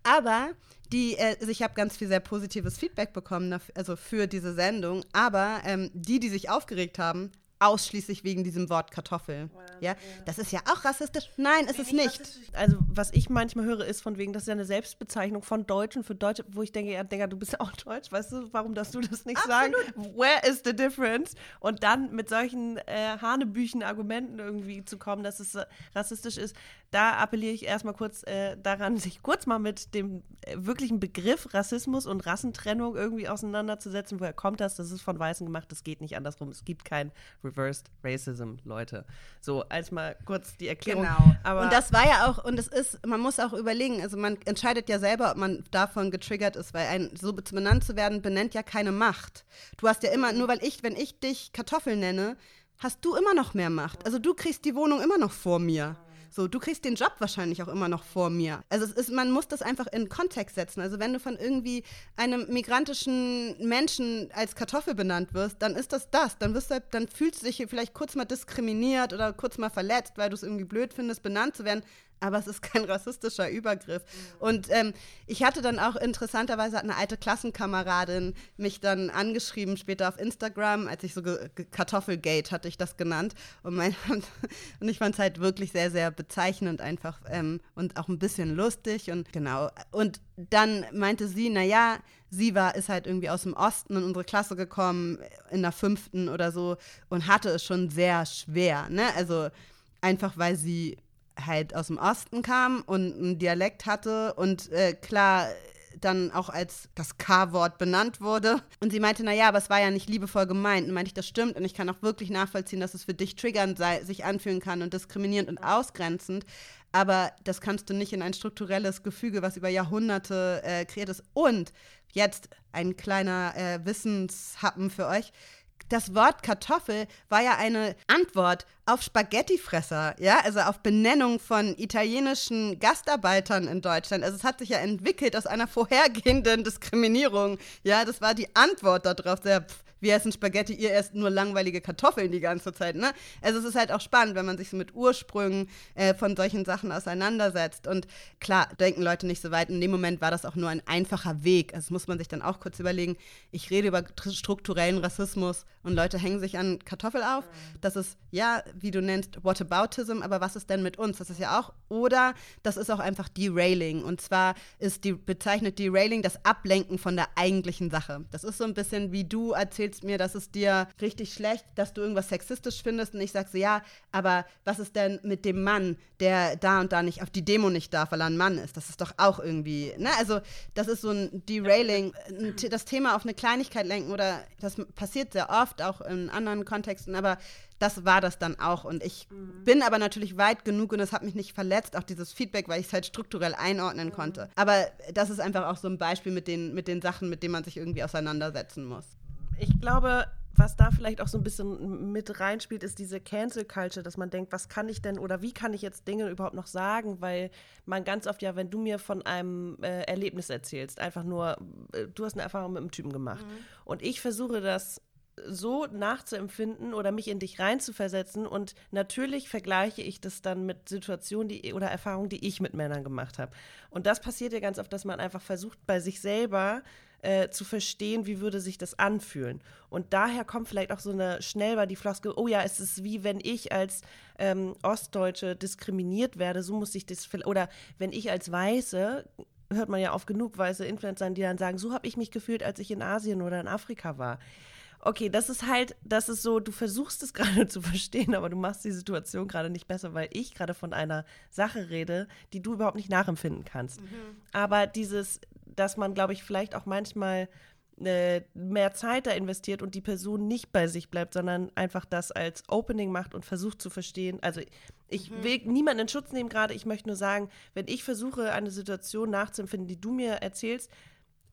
Aber die, äh, also ich habe ganz viel sehr positives Feedback bekommen, also für diese Sendung. Aber ähm, die, die sich aufgeregt haben, ausschließlich wegen diesem Wort Kartoffel. Ja? das ist ja auch rassistisch. Nein, ist es nicht. Also was ich manchmal höre, ist von wegen, das ist ja eine Selbstbezeichnung von Deutschen für Deutsche, wo ich denke, ja, Digga, du bist auch Deutsch, weißt du, warum darfst du das nicht Absolut. sagen? Where is the difference? Und dann mit solchen äh, hanebüchen Argumenten irgendwie zu kommen, dass es äh, rassistisch ist, da appelliere ich erstmal kurz äh, daran, [laughs] sich kurz mal mit dem äh, wirklichen Begriff Rassismus und Rassentrennung irgendwie auseinanderzusetzen. Woher kommt das? Das ist von Weißen gemacht, das geht nicht andersrum. Es gibt kein Reversed Racism, Leute. So, als mal kurz die Erklärung. Genau. Aber und das war ja auch, und es ist, man muss auch überlegen, also man entscheidet ja selber, ob man davon getriggert ist, weil ein so benannt zu werden, benennt ja keine Macht. Du hast ja immer, nur weil ich, wenn ich dich Kartoffel nenne, hast du immer noch mehr Macht. Also du kriegst die Wohnung immer noch vor mir. So, du kriegst den Job wahrscheinlich auch immer noch vor mir. Also es ist, man muss das einfach in Kontext setzen. Also wenn du von irgendwie einem migrantischen Menschen als Kartoffel benannt wirst, dann ist das das. Dann wirst du halt, dann fühlst du dich vielleicht kurz mal diskriminiert oder kurz mal verletzt, weil du es irgendwie blöd findest, benannt zu werden aber es ist kein rassistischer Übergriff. Mhm. Und ähm, ich hatte dann auch interessanterweise hat eine alte Klassenkameradin mich dann angeschrieben später auf Instagram, als ich so Kartoffelgate hatte ich das genannt. Und, mein, [laughs] und ich fand es halt wirklich sehr, sehr bezeichnend einfach ähm, und auch ein bisschen lustig und genau. Und dann meinte sie, naja, sie war, ist halt irgendwie aus dem Osten in unsere Klasse gekommen, in der fünften oder so, und hatte es schon sehr schwer, ne? Also einfach weil sie halt aus dem Osten kam und einen Dialekt hatte und äh, klar dann auch als das K-Wort benannt wurde. Und sie meinte, naja, aber es war ja nicht liebevoll gemeint. Und meinte ich, das stimmt. Und ich kann auch wirklich nachvollziehen, dass es für dich triggernd sei, sich anfühlen kann und diskriminierend und ausgrenzend. Aber das kannst du nicht in ein strukturelles Gefüge, was über Jahrhunderte äh, kreiert ist. Und jetzt ein kleiner äh, Wissenshappen für euch das Wort Kartoffel war ja eine Antwort auf Spaghettifresser, ja, also auf Benennung von italienischen Gastarbeitern in Deutschland. Also es hat sich ja entwickelt aus einer vorhergehenden Diskriminierung, ja, das war die Antwort darauf. Der, pff, wir essen Spaghetti, ihr esst nur langweilige Kartoffeln die ganze Zeit. Ne? Also es ist halt auch spannend, wenn man sich so mit Ursprüngen äh, von solchen Sachen auseinandersetzt. Und klar, denken Leute nicht so weit. In dem Moment war das auch nur ein einfacher Weg. Also muss man sich dann auch kurz überlegen. Ich rede über strukturellen Rassismus und Leute hängen sich an Kartoffel auf. Das ist, ja, wie du nennst, Whataboutism, aber was ist denn mit uns? Das ist ja auch, oder das ist auch einfach Derailing. Und zwar ist die, bezeichnet Derailing das Ablenken von der eigentlichen Sache. Das ist so ein bisschen wie du erzählst, erzählst mir, dass es dir richtig schlecht, dass du irgendwas sexistisch findest und ich sag so, ja, aber was ist denn mit dem Mann, der da und da nicht auf die Demo nicht darf, weil er ein Mann ist? Das ist doch auch irgendwie, ne? Also, das ist so ein Derailing, das Thema auf eine Kleinigkeit lenken oder das passiert sehr oft, auch in anderen Kontexten, aber das war das dann auch. Und ich mhm. bin aber natürlich weit genug und es hat mich nicht verletzt, auch dieses Feedback, weil ich es halt strukturell einordnen mhm. konnte. Aber das ist einfach auch so ein Beispiel mit den, mit den Sachen, mit denen man sich irgendwie auseinandersetzen muss ich glaube, was da vielleicht auch so ein bisschen mit reinspielt, ist diese Cancel Culture, dass man denkt, was kann ich denn oder wie kann ich jetzt Dinge überhaupt noch sagen, weil man ganz oft ja, wenn du mir von einem äh, Erlebnis erzählst, einfach nur, äh, du hast eine Erfahrung mit einem Typen gemacht mhm. und ich versuche das so nachzuempfinden oder mich in dich reinzuversetzen. Und natürlich vergleiche ich das dann mit Situationen die, oder Erfahrungen, die ich mit Männern gemacht habe. Und das passiert ja ganz oft, dass man einfach versucht, bei sich selber äh, zu verstehen, wie würde sich das anfühlen. Und daher kommt vielleicht auch so eine schnell war die Floskel, oh ja, es ist wie wenn ich als ähm, Ostdeutsche diskriminiert werde, so muss ich das, oder wenn ich als Weiße hört man ja oft genug weiße Influencer, die dann sagen, so habe ich mich gefühlt, als ich in Asien oder in Afrika war okay, das ist halt, das ist so, du versuchst es [laughs] gerade zu verstehen, aber du machst die Situation gerade nicht besser, weil ich gerade von einer Sache rede, die du überhaupt nicht nachempfinden kannst. Mhm. Aber dieses, dass man, glaube ich, vielleicht auch manchmal äh, mehr Zeit da investiert und die Person nicht bei sich bleibt, sondern einfach das als Opening macht und versucht zu verstehen. Also ich mhm. will niemanden in Schutz nehmen gerade, ich möchte nur sagen, wenn ich versuche, eine Situation nachzuempfinden, die du mir erzählst,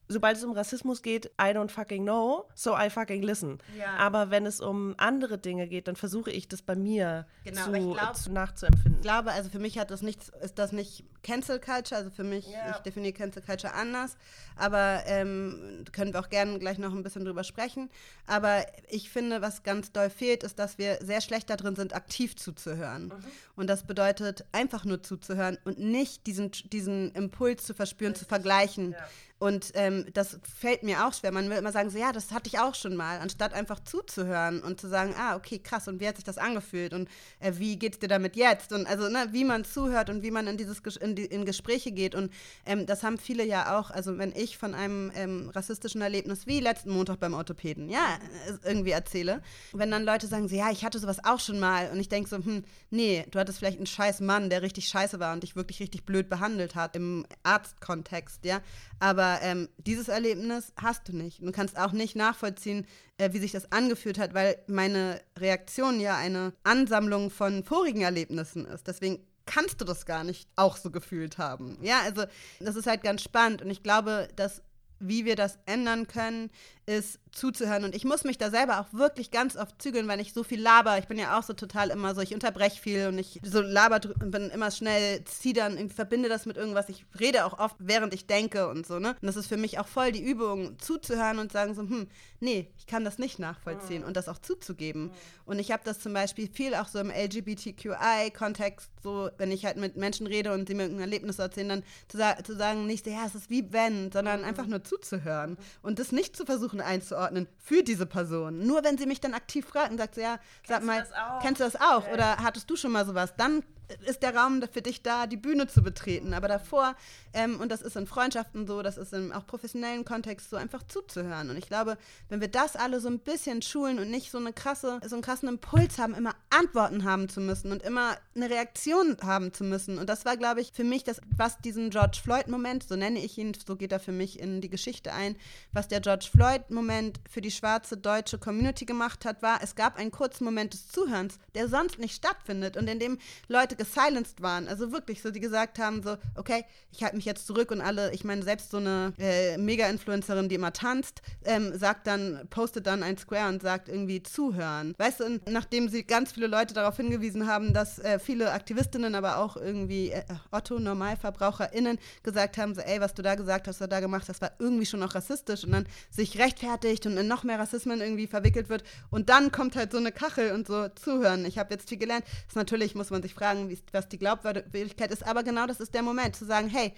sobald es um Rassismus geht, I don't fucking know, so I fucking listen. Ja. Aber wenn es um andere Dinge geht, dann versuche ich das bei mir genau, zu, glaub, zu, nachzuempfinden. Ich glaube, also für mich hat das nichts, ist das nicht Cancel Culture, also für mich, ja. ich definiere Cancel Culture anders, aber ähm, können wir auch gerne gleich noch ein bisschen drüber sprechen. Aber ich finde, was ganz doll fehlt, ist, dass wir sehr schlecht darin sind, aktiv zuzuhören. Mhm. Und das bedeutet, einfach nur zuzuhören und nicht diesen, diesen Impuls zu verspüren, Richtig. zu vergleichen. Ja und ähm, das fällt mir auch schwer. Man will immer sagen, so ja, das hatte ich auch schon mal, anstatt einfach zuzuhören und zu sagen, ah, okay, krass, und wie hat sich das angefühlt und äh, wie es dir damit jetzt? Und also, ne, wie man zuhört und wie man in dieses in, die, in Gespräche geht. Und ähm, das haben viele ja auch, also wenn ich von einem ähm, rassistischen Erlebnis wie letzten Montag beim Orthopäden, ja, äh, irgendwie erzähle, wenn dann Leute sagen, so ja, ich hatte sowas auch schon mal und ich denke so, hm, nee, du hattest vielleicht einen scheiß Mann, der richtig scheiße war und dich wirklich richtig blöd behandelt hat im Arztkontext, ja. Aber ähm, dieses Erlebnis hast du nicht. Du kannst auch nicht nachvollziehen, äh, wie sich das angefühlt hat, weil meine Reaktion ja eine Ansammlung von vorigen Erlebnissen ist. Deswegen kannst du das gar nicht auch so gefühlt haben. Ja, also das ist halt ganz spannend und ich glaube, dass wie wir das ändern können, ist zuzuhören. Und ich muss mich da selber auch wirklich ganz oft zügeln, weil ich so viel laber. Ich bin ja auch so total immer so, ich unterbreche viel und ich so laber bin immer schnell, ziehe dann, verbinde das mit irgendwas. Ich rede auch oft, während ich denke und so, ne? Und das ist für mich auch voll die Übung, zuzuhören und sagen so, hm, nee, ich kann das nicht nachvollziehen mhm. und das auch zuzugeben. Mhm. Und ich habe das zum Beispiel viel auch so im LGBTQI-Kontext, so, wenn ich halt mit Menschen rede und sie mir ein Erlebnis erzählen, dann zu, sa zu sagen, nicht, ja, es ist wie wenn, sondern mhm. einfach nur zuzuhören und das nicht zu versuchen, versuchen einzuordnen für diese Person. Nur wenn sie mich dann aktiv fragt und sagt, so, ja, sag mal, kennst du das auch? Okay. Oder hattest du schon mal sowas? Dann ist der Raum für dich da, die Bühne zu betreten. Aber davor, ähm, und das ist in Freundschaften so, das ist im auch professionellen Kontext so, einfach zuzuhören. Und ich glaube, wenn wir das alle so ein bisschen schulen und nicht so eine krasse, so einen krassen Impuls haben, immer Antworten haben zu müssen und immer eine Reaktion haben zu müssen. Und das war, glaube ich, für mich das, was diesen George Floyd-Moment, so nenne ich ihn, so geht er für mich in die Geschichte ein, was der George Floyd-Moment für die schwarze deutsche Community gemacht hat, war, es gab einen kurzen Moment des Zuhörens, der sonst nicht stattfindet und in dem Leute gesilenced waren. Also wirklich so, die gesagt haben so, okay, ich halte mich jetzt zurück und alle, ich meine, selbst so eine äh, Mega-Influencerin, die immer tanzt, ähm, sagt dann, postet dann ein Square und sagt irgendwie zuhören. Weißt du, nachdem sie ganz viele Leute darauf hingewiesen haben, dass äh, viele Aktivistinnen, aber auch irgendwie äh, Otto, NormalverbraucherInnen gesagt haben, so, ey, was du da gesagt hast, was du da gemacht hast, war irgendwie schon auch rassistisch und dann sich rechtfertigt und in noch mehr Rassismen irgendwie verwickelt wird und dann kommt halt so eine Kachel und so zuhören. Ich habe jetzt viel gelernt. Das ist natürlich, muss man sich fragen, wie was die Glaubwürdigkeit ist. Aber genau das ist der Moment, zu sagen, hey,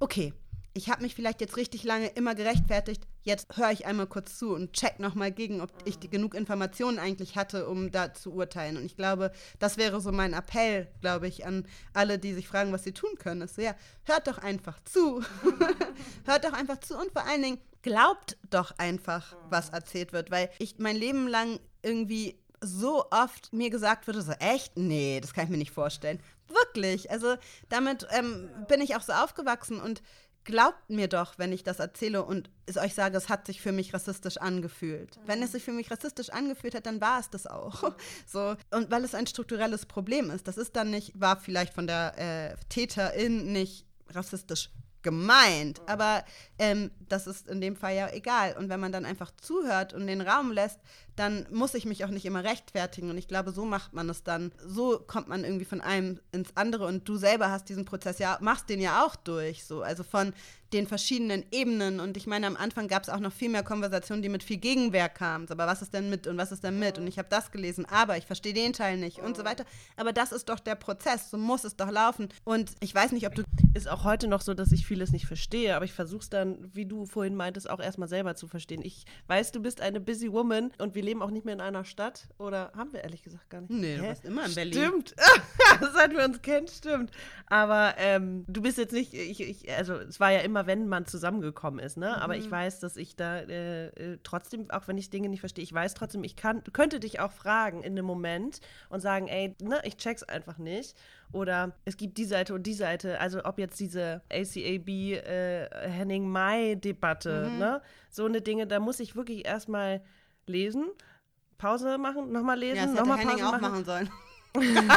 okay, ich habe mich vielleicht jetzt richtig lange immer gerechtfertigt, jetzt höre ich einmal kurz zu und check nochmal gegen, ob ich genug Informationen eigentlich hatte, um da zu urteilen. Und ich glaube, das wäre so mein Appell, glaube ich, an alle, die sich fragen, was sie tun können. Ist so, ja, hört doch einfach zu. [laughs] hört doch einfach zu und vor allen Dingen glaubt doch einfach, was erzählt wird, weil ich mein Leben lang irgendwie so oft mir gesagt wurde, so echt? Nee, das kann ich mir nicht vorstellen. Wirklich. Also damit ähm, bin ich auch so aufgewachsen und glaubt mir doch, wenn ich das erzähle und es euch sage, es hat sich für mich rassistisch angefühlt. Wenn es sich für mich rassistisch angefühlt hat, dann war es das auch. [laughs] So und weil es ein strukturelles Problem ist, das ist dann nicht, war vielleicht von der äh, Täterin nicht rassistisch gemeint. Aber ähm, das ist in dem Fall ja egal. Und wenn man dann einfach zuhört und den Raum lässt, dann muss ich mich auch nicht immer rechtfertigen. Und ich glaube, so macht man es dann. So kommt man irgendwie von einem ins andere. Und du selber hast diesen Prozess ja, machst den ja auch durch. So. Also von den verschiedenen Ebenen. Und ich meine, am Anfang gab es auch noch viel mehr Konversationen, die mit viel Gegenwehr kamen. Aber was ist denn mit und was ist denn mit? Und ich habe das gelesen, aber ich verstehe den Teil nicht und so weiter. Aber das ist doch der Prozess. So muss es doch laufen. Und ich weiß nicht, ob du. Ist auch heute noch so, dass ich vieles nicht verstehe, aber ich versuche es dann, wie du vorhin meintest, auch erstmal selber zu verstehen. Ich weiß, du bist eine busy woman und wir leben auch nicht mehr in einer Stadt. Oder haben wir ehrlich gesagt gar nicht? Nee, du warst immer in Berlin. Stimmt. [laughs] Seit wir uns kennen, stimmt. Aber ähm, du bist jetzt nicht, ich, ich, also es war ja immer, wenn man zusammengekommen ist, ne? Aber ich weiß, dass ich da äh, äh, trotzdem, auch wenn ich Dinge nicht verstehe, ich weiß trotzdem, ich kann, könnte dich auch fragen in einem Moment und sagen, ey, ne, ich check's einfach nicht. Oder es gibt die Seite und die Seite. Also ob jetzt diese ACAB äh, Henning Mai-Debatte, ne? So eine Dinge, da muss ich wirklich erstmal lesen. Pause machen, nochmal lesen, Ja, nochmal Pause auch machen. machen sollen. [laughs]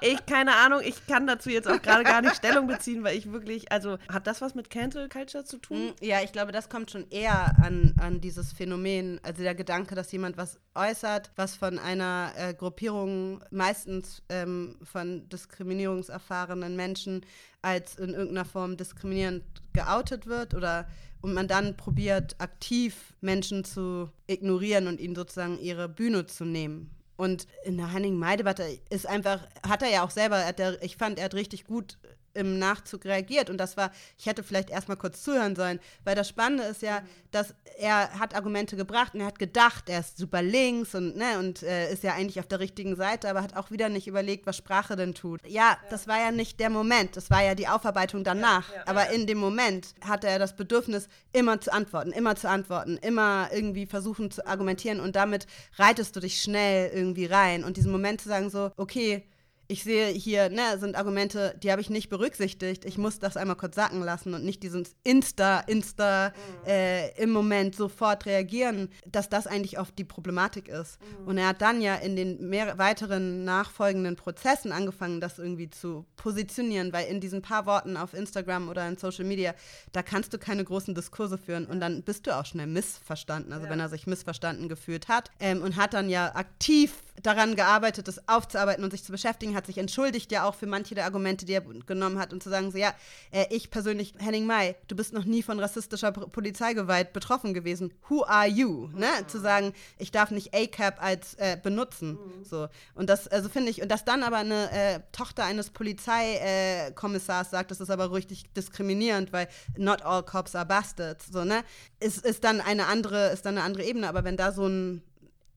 Ich, keine Ahnung, ich kann dazu jetzt auch gerade gar nicht Stellung beziehen, weil ich wirklich, also hat das was mit Cancel Culture zu tun? Mm, Ja, ich glaube, das kommt schon eher an, an dieses Phänomen. Also der Gedanke, dass jemand was äußert, was von einer äh, Gruppierung, meistens ähm, von diskriminierungserfahrenen Menschen, als in irgendeiner Form diskriminierend geoutet wird oder und man dann probiert, aktiv Menschen zu ignorieren und ihnen sozusagen ihre Bühne zu nehmen. Und in der Henning-Mai-Debatte ist einfach, hat er ja auch selber, er er, ich fand, er hat richtig gut im Nachzug reagiert. Und das war, ich hätte vielleicht erstmal kurz zuhören sollen, weil das Spannende ist ja, dass er hat Argumente gebracht und er hat gedacht, er ist super links und, ne, und äh, ist ja eigentlich auf der richtigen Seite, aber hat auch wieder nicht überlegt, was Sprache denn tut. Ja, das war ja nicht der Moment, das war ja die Aufarbeitung danach. aber in dem Moment hatte er das Bedürfnis, immer zu antworten, immer zu antworten, immer irgendwie versuchen zu argumentieren und damit reitest du dich schnell irgendwie rein. Und diesen Moment zu sagen, so, okay, ich sehe hier, ne, sind Argumente, die habe ich nicht berücksichtigt. Ich muss das einmal kurz sacken lassen und nicht dieses Insta, Insta äh, im Moment sofort reagieren, dass das eigentlich oft die Problematik ist. Und er hat dann ja in den mehr, weiteren nachfolgenden Prozessen angefangen, das irgendwie zu positionieren, weil in diesen paar Worten auf Instagram oder in Social Media, da kannst du keine großen Diskurse führen und dann bist du auch schnell missverstanden. Also wenn er sich missverstanden gefühlt hat ähm, und hat dann ja aktiv daran gearbeitet, das aufzuarbeiten und sich zu beschäftigen, hat sich entschuldigt ja auch für manche der Argumente, die er genommen hat und zu sagen, so ja, äh, ich persönlich, Henning May, du bist noch nie von rassistischer Polizeigewalt betroffen gewesen. Who are you? Ne? Zu sagen, ich darf nicht ACAP als äh, benutzen. So. Und das, also finde ich, und dass dann aber eine äh, Tochter eines Polizeikommissars äh, sagt, das ist aber richtig diskriminierend, weil not all cops are bastards. So, ne? Ist, ist dann eine andere, ist dann eine andere Ebene, aber wenn da so ein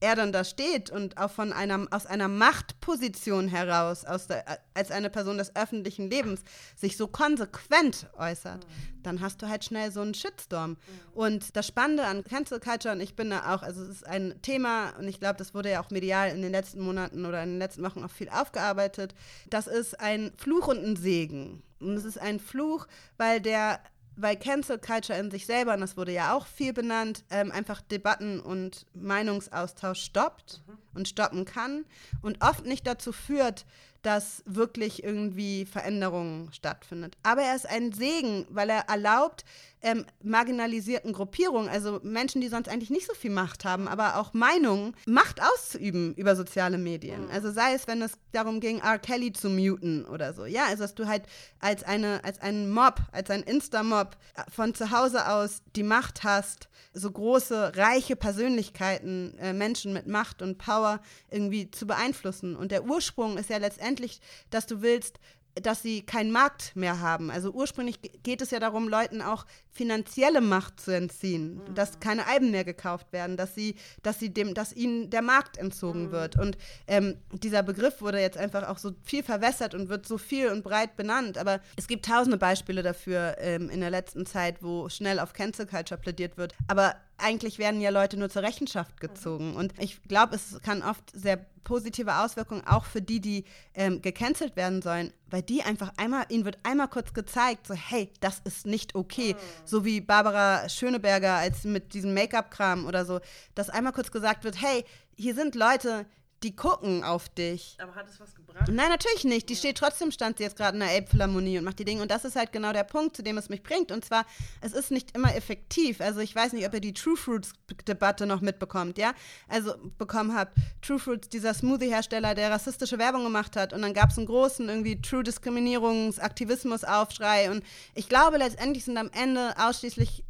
er dann da steht und auch von einer, aus einer Machtposition heraus, aus der, als eine Person des öffentlichen Lebens, sich so konsequent äußert, dann hast du halt schnell so einen Shitstorm. Und das Spannende an Cancel Culture, und ich bin da auch, also es ist ein Thema, und ich glaube, das wurde ja auch medial in den letzten Monaten oder in den letzten Wochen auch viel aufgearbeitet, das ist ein Fluch und ein Segen. Und es ist ein Fluch, weil der weil Cancel Culture in sich selber, und das wurde ja auch viel benannt, ähm, einfach Debatten und Meinungsaustausch stoppt und stoppen kann und oft nicht dazu führt, dass wirklich irgendwie Veränderungen stattfindet. Aber er ist ein Segen, weil er erlaubt, ähm, marginalisierten Gruppierungen, also Menschen, die sonst eigentlich nicht so viel Macht haben, aber auch Meinungen, Macht auszuüben über soziale Medien. Also sei es, wenn es darum ging, R. Kelly zu muten oder so. Ja, also dass du halt als eine, als ein Mob, als ein Insta-Mob von zu Hause aus die Macht hast, so große, reiche Persönlichkeiten, äh, Menschen mit Macht und Power irgendwie zu beeinflussen. Und der Ursprung ist ja letztendlich, dass du willst, dass sie keinen Markt mehr haben. Also ursprünglich ge- geht es ja darum, Leuten auch finanzielle Macht zu entziehen, dass keine Alben mehr gekauft werden, dass sie, dass sie dem, dass ihnen der Markt entzogen wird. Und ähm, dieser Begriff wurde jetzt einfach auch so viel verwässert und wird so viel und breit benannt. Aber es gibt tausende Beispiele dafür ähm, in der letzten Zeit, wo schnell auf Cancel Culture plädiert wird. Aber eigentlich werden ja Leute nur zur Rechenschaft gezogen. Und ich glaube, es kann oft sehr positive Auswirkungen auch für die, die ähm, gecancelt werden sollen, weil die einfach einmal, ihnen wird einmal kurz gezeigt, so hey, das ist nicht okay. So wie Barbara Schöneberger als mit diesem Make-up-Kram oder so, dass einmal kurz gesagt wird, hey, hier sind Leute, die gucken auf dich. Aber hat es was gebracht? Nein, natürlich nicht. Die steht trotzdem, stand sie jetzt gerade in der Elbphilharmonie und macht die Dinge. Und das ist halt genau der Punkt, zu dem es mich bringt. Und zwar, es ist nicht immer effektiv. Also ich weiß nicht, ob ihr die True Fruits-Debatte noch mitbekommt, ja? Also bekommen habt. True Fruits, dieser Smoothie-Hersteller, der rassistische Werbung gemacht hat. Und dann gab es einen großen irgendwie True Diskriminierungs-Aktivismus-Aufschrei. Und ich glaube, letztendlich sind am Ende ausschließlich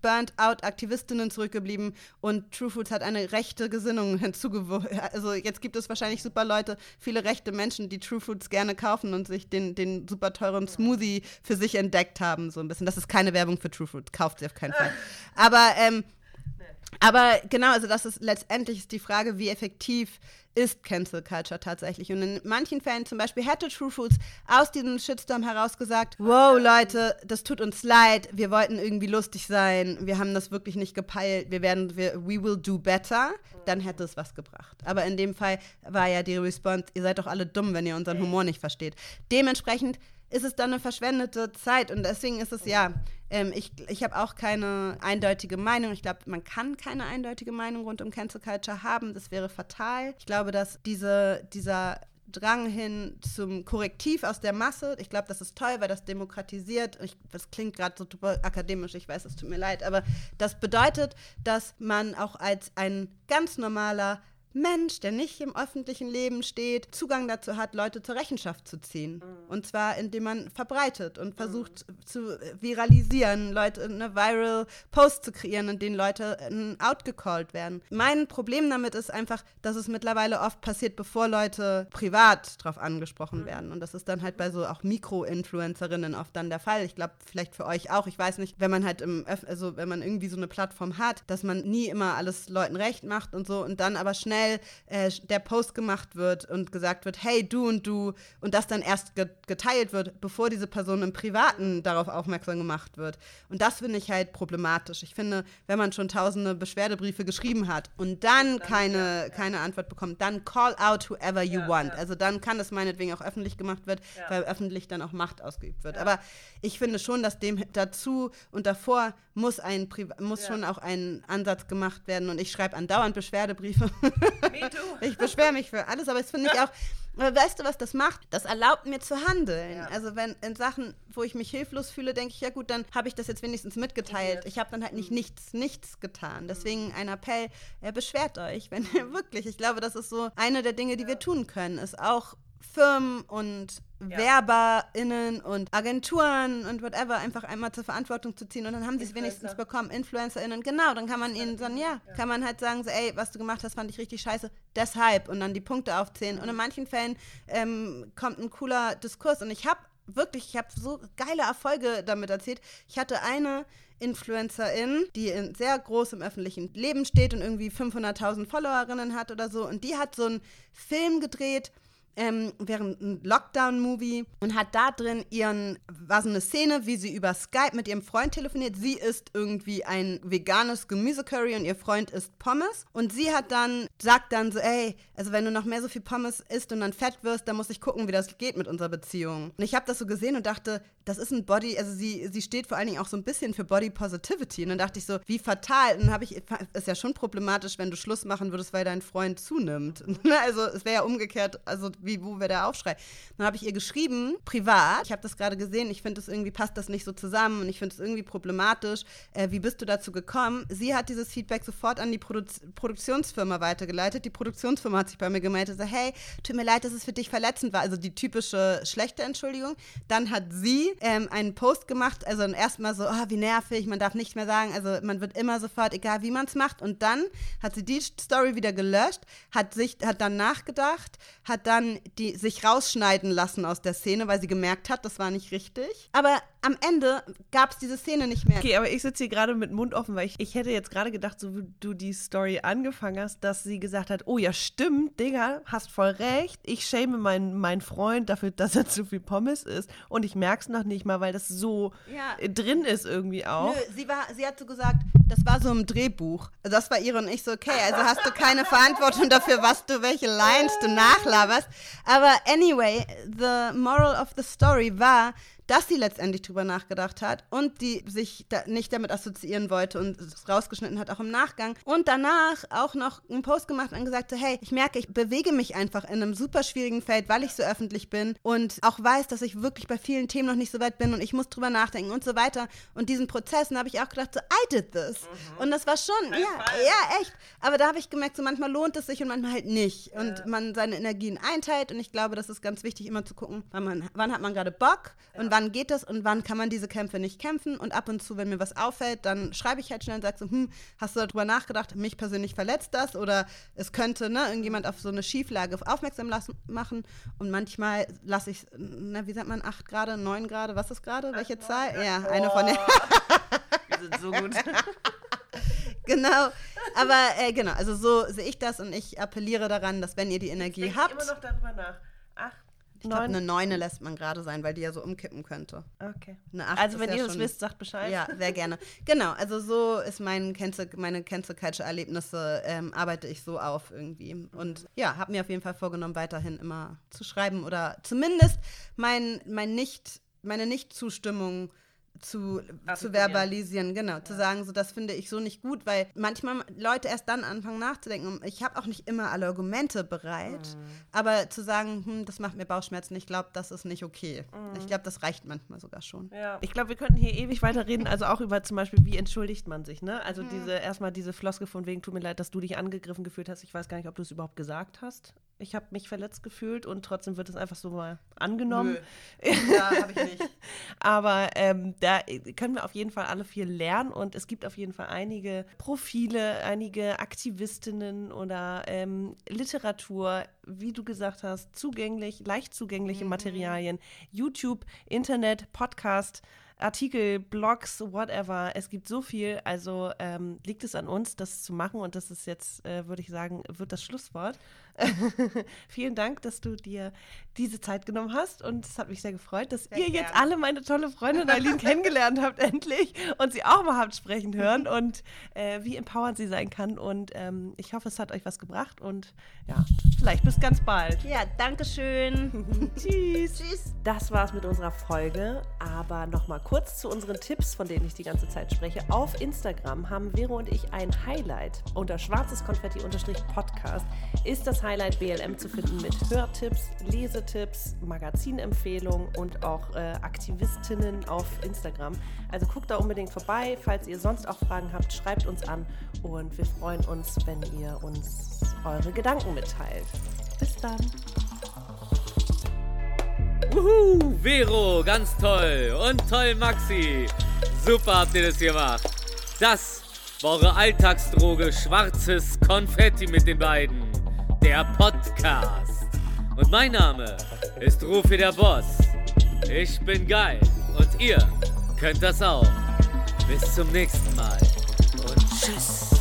Burnt-out-Aktivistinnen zurückgeblieben und True Foods hat eine rechte Gesinnung [laughs] hinzugewogen. Also jetzt gibt es wahrscheinlich super Leute, viele rechte Menschen, die True Foods gerne kaufen und sich den, den super teuren Smoothie für sich entdeckt haben, so ein bisschen. Das ist keine Werbung für True Foods, kauft sie auf keinen Fall. Aber, ähm, aber genau, also das ist letztendlich die Frage, wie effektiv ist Cancel Culture tatsächlich. Und in manchen Fällen, zum Beispiel hätte True Foods aus diesem Shitstorm heraus gesagt, wow Leute, das tut uns leid, wir wollten irgendwie lustig sein, wir haben das wirklich nicht gepeilt, wir werden, wir, we will do better, dann hätte es was gebracht. Aber in dem Fall war ja die Response, ihr seid doch alle dumm, wenn ihr unseren Humor nicht versteht. Dementsprechend ist es dann eine verschwendete Zeit und deswegen ist es ja, ähm, ich, ich habe auch keine eindeutige Meinung. Ich glaube, man kann keine eindeutige Meinung rund um Cancel Culture haben. Das wäre fatal. Ich glaube, dass diese, dieser Drang hin zum Korrektiv aus der Masse. Ich glaube, das ist toll, weil das demokratisiert. Ich, das klingt gerade so super akademisch, ich weiß, es tut mir leid, aber das bedeutet, dass man auch als ein ganz normaler Mensch, der nicht im öffentlichen Leben steht, Zugang dazu hat, Leute zur Rechenschaft zu ziehen. Mhm. Und zwar, indem man verbreitet und versucht mhm. zu viralisieren, Leute eine viral Post zu kreieren, in denen Leute äh, outgecallt werden. Mein Problem damit ist einfach, dass es mittlerweile oft passiert, bevor Leute privat drauf angesprochen mhm. werden. Und das ist dann halt bei so auch Mikro-Influencerinnen oft dann der Fall. Ich glaube, vielleicht für euch auch. Ich weiß nicht, wenn man halt im, Öf also wenn man irgendwie so eine Plattform hat, dass man nie immer alles Leuten recht macht und so und dann aber schnell schnell äh, der Post gemacht wird und gesagt wird, hey, du und du, und das dann erst geteilt wird, bevor diese Person im Privaten darauf aufmerksam gemacht wird. Und das finde ich halt problematisch. Ich finde, wenn man schon tausende Beschwerdebriefe geschrieben hat und dann, dann keine, ja, ja. keine Antwort bekommt, dann call out whoever you ja, want. Also dann kann es meinetwegen auch öffentlich gemacht wird, weil öffentlich dann auch Macht ausgeübt wird. Aber ich finde schon, dass dem dazu und davor muss ein muss schon auch ein Ansatz gemacht werden. Und ich schreibe andauernd Beschwerdebriefe. [laughs] Me too. [laughs] ich beschwere mich für alles, aber es finde ich auch. Aber weißt du, was das macht? Das erlaubt mir zu handeln. Ja. Also wenn in Sachen, wo ich mich hilflos fühle, denke ich, ja gut, dann habe ich das jetzt wenigstens mitgeteilt. Ich habe dann halt nicht mhm. nichts, nichts getan. Deswegen ein Appell, ja, beschwert euch, [laughs] wenn ihr wirklich, ich glaube, das ist so eine der Dinge, die wir tun können, ist auch Firmen und ja. WerberInnen und Agenturen und whatever einfach einmal zur Verantwortung zu ziehen. Und dann haben sie es wenigstens bekommen, InfluencerInnen, genau, dann kann man ihnen sagen, ja, ja, kann man halt sagen, so, ey, was du gemacht hast, fand ich richtig scheiße, deshalb. Und dann die Punkte aufzählen. Und in manchen Fällen ähm, kommt ein cooler Diskurs. Und ich habe wirklich, ich habe so geile Erfolge damit erzählt. Ich hatte eine Influencerin, die in sehr groß im öffentlichen Leben steht und irgendwie 500.000 Followerinnen hat oder so. Und die hat so einen Film gedreht, ähm, während ein Lockdown-Movie und hat da drin ihren, war so eine Szene, wie sie über Skype mit ihrem Freund telefoniert. Sie isst irgendwie ein veganes Gemüsecurry und ihr Freund isst Pommes. Und sie hat dann, sagt dann so, ey, also wenn du noch mehr so viel Pommes isst und dann fett wirst, dann muss ich gucken, wie das geht mit unserer Beziehung. Und ich habe das so gesehen und dachte, das ist ein Body, also sie, sie steht vor allen Dingen auch so ein bisschen für Body Positivity. Und dann dachte ich so, wie fatal. Und dann habe ich, ist ja schon problematisch, wenn du Schluss machen würdest, weil dein Freund zunimmt. [laughs] also es wäre ja umgekehrt, also wie, wo wäre der Aufschrei? Dann habe ich ihr geschrieben, privat. Ich habe das gerade gesehen, ich finde es irgendwie passt das nicht so zusammen und ich finde es irgendwie problematisch. Äh, wie bist du dazu gekommen? Sie hat dieses Feedback sofort an die Produ Produktionsfirma weitergeleitet. Die Produktionsfirma hat sich bei mir gemeldet, so, hey, tut mir leid, dass es für dich verletzend war. Also die typische schlechte Entschuldigung. Dann hat sie ähm, einen Post gemacht, also erstmal so, oh, wie nervig, man darf nicht mehr sagen, also man wird immer sofort, egal wie man es macht. Und dann hat sie die Story wieder gelöscht, hat sich, hat dann nachgedacht, hat dann die sich rausschneiden lassen aus der Szene, weil sie gemerkt hat, das war nicht richtig. Aber am Ende gab es diese Szene nicht mehr. Okay, aber ich sitze hier gerade mit Mund offen, weil ich, ich hätte jetzt gerade gedacht, so wie du die Story angefangen hast, dass sie gesagt hat, oh ja, stimmt, Digga, hast voll recht. Ich schäme meinen mein Freund dafür, dass er [laughs] zu viel Pommes isst. Und ich merke es noch nicht mal, weil das so ja. drin ist irgendwie auch. Nö, sie, war, sie hat so gesagt, das war so im Drehbuch. Das war ihre und ich so, okay, also hast du keine Verantwortung dafür, was du, welche Lines du nachlaberst. Aber anyway, the moral of the story war, dass sie letztendlich drüber nachgedacht hat und die sich da nicht damit assoziieren wollte und es rausgeschnitten hat, auch im Nachgang. Und danach auch noch einen Post gemacht und gesagt, so, hey, ich merke, ich bewege mich einfach in einem super schwierigen Feld, weil ich so öffentlich bin und auch weiß, dass ich wirklich bei vielen Themen noch nicht so weit bin und ich muss drüber nachdenken und so weiter. Und diesen Prozess, habe ich auch gedacht, so, I did this. Mhm. Und das war schon, ja, ja, echt. Aber da habe ich gemerkt, so manchmal lohnt es sich und manchmal halt nicht. Und ja. man seine Energien einteilt und ich glaube, das ist ganz wichtig, immer zu gucken, wann, man, wann hat man gerade Bock und wann geht das und wann kann man diese Kämpfe nicht kämpfen. Und ab und zu, wenn mir was auffällt, dann schreibe ich halt schnell und sage so, hm, hast du darüber nachgedacht, mich persönlich verletzt das oder es könnte ne, irgendjemand auf so eine Schieflage aufmerksam lassen, machen. Und manchmal lasse ich, na, wie sagt man, 8 Grad, 9 Grad, was ist gerade? Welche Zahl? Ja, eine von den. [laughs] Wir sind so gut. [laughs] genau. Aber äh, genau, also so sehe ich das und ich appelliere daran, dass wenn ihr die Energie ich habt. immer noch darüber nach. Acht, ich glaube, eine Neune lässt man gerade sein, weil die ja so umkippen könnte. Okay. also wenn ja ihr das wisst, sagt Bescheid. Ja, sehr gerne. genau, also so ist mein Cancel, meine Cancel Culture Erlebnisse, ähm, arbeite ich so auf irgendwie. Und ja, habe mir auf jeden Fall vorgenommen, weiterhin immer zu schreiben oder zumindest mein, mein nicht, meine Nicht-Zustimmung zu, zu verbalisieren, genau, ja. zu sagen, so das finde ich so nicht gut, weil manchmal Leute erst dann anfangen nachzudenken. Ich habe auch nicht immer alle Argumente bereit, mhm. aber zu sagen, hm, das macht mir Bauchschmerzen, ich glaube, das ist nicht okay. Mhm. Ich glaube, das reicht manchmal sogar schon. Ja. Ich glaube, wir könnten hier ewig weiterreden, also auch über zum Beispiel, wie entschuldigt man sich, ne? Also mhm. diese erstmal diese Floske von wegen, tut mir leid, dass du dich angegriffen gefühlt hast. Ich weiß gar nicht, ob du es überhaupt gesagt hast. Ich habe mich verletzt gefühlt und trotzdem wird es einfach so mal angenommen. Nö. [laughs] Ja, habe ich nicht. aber ähm, da können wir auf jeden Fall alle viel lernen und es gibt auf jeden Fall einige Profile, einige Aktivistinnen oder ähm, Literatur, wie du gesagt hast, zugänglich, leicht zugängliche mhm. Materialien, YouTube, Internet, Podcast. Artikel, Blogs, whatever. Es gibt so viel. Also ähm, liegt es an uns, das zu machen. Und das ist jetzt, äh, würde ich sagen, wird das Schlusswort. [laughs] Vielen Dank, dass du dir diese Zeit genommen hast und es hat mich sehr gefreut, dass sehr ihr gern. jetzt alle meine tolle Freundin Eileen [laughs] kennengelernt habt endlich und sie auch mal habt sprechen hören und äh, wie empowernd sie sein kann und ähm, ich hoffe, es hat euch was gebracht und ja, vielleicht bis ganz bald. Ja, danke schön. [laughs] Tschüss. Tschüss. Das war's mit unserer Folge, aber nochmal kurz zu unseren Tipps, von denen ich die ganze Zeit spreche. Auf Instagram haben Vero und ich ein Highlight unter schwarzes Konfetti-Podcast ist das Highlight BLM zu finden mit Hörtipps, Lesetipps, Magazinempfehlungen und auch äh, Aktivistinnen auf Instagram. Also guckt da unbedingt vorbei. Falls ihr sonst auch Fragen habt, schreibt uns an und wir freuen uns, wenn ihr uns eure Gedanken mitteilt. Bis dann. Wuhu, Vero, ganz toll. Und toll, Maxi. Super habt ihr das gemacht. Das war eure Alltagsdroge schwarzes Konfetti mit den beiden der Podcast. Und mein Name ist Rufi der Boss. Ich bin geil und ihr könnt das auch. Bis zum nächsten Mal und tschüss.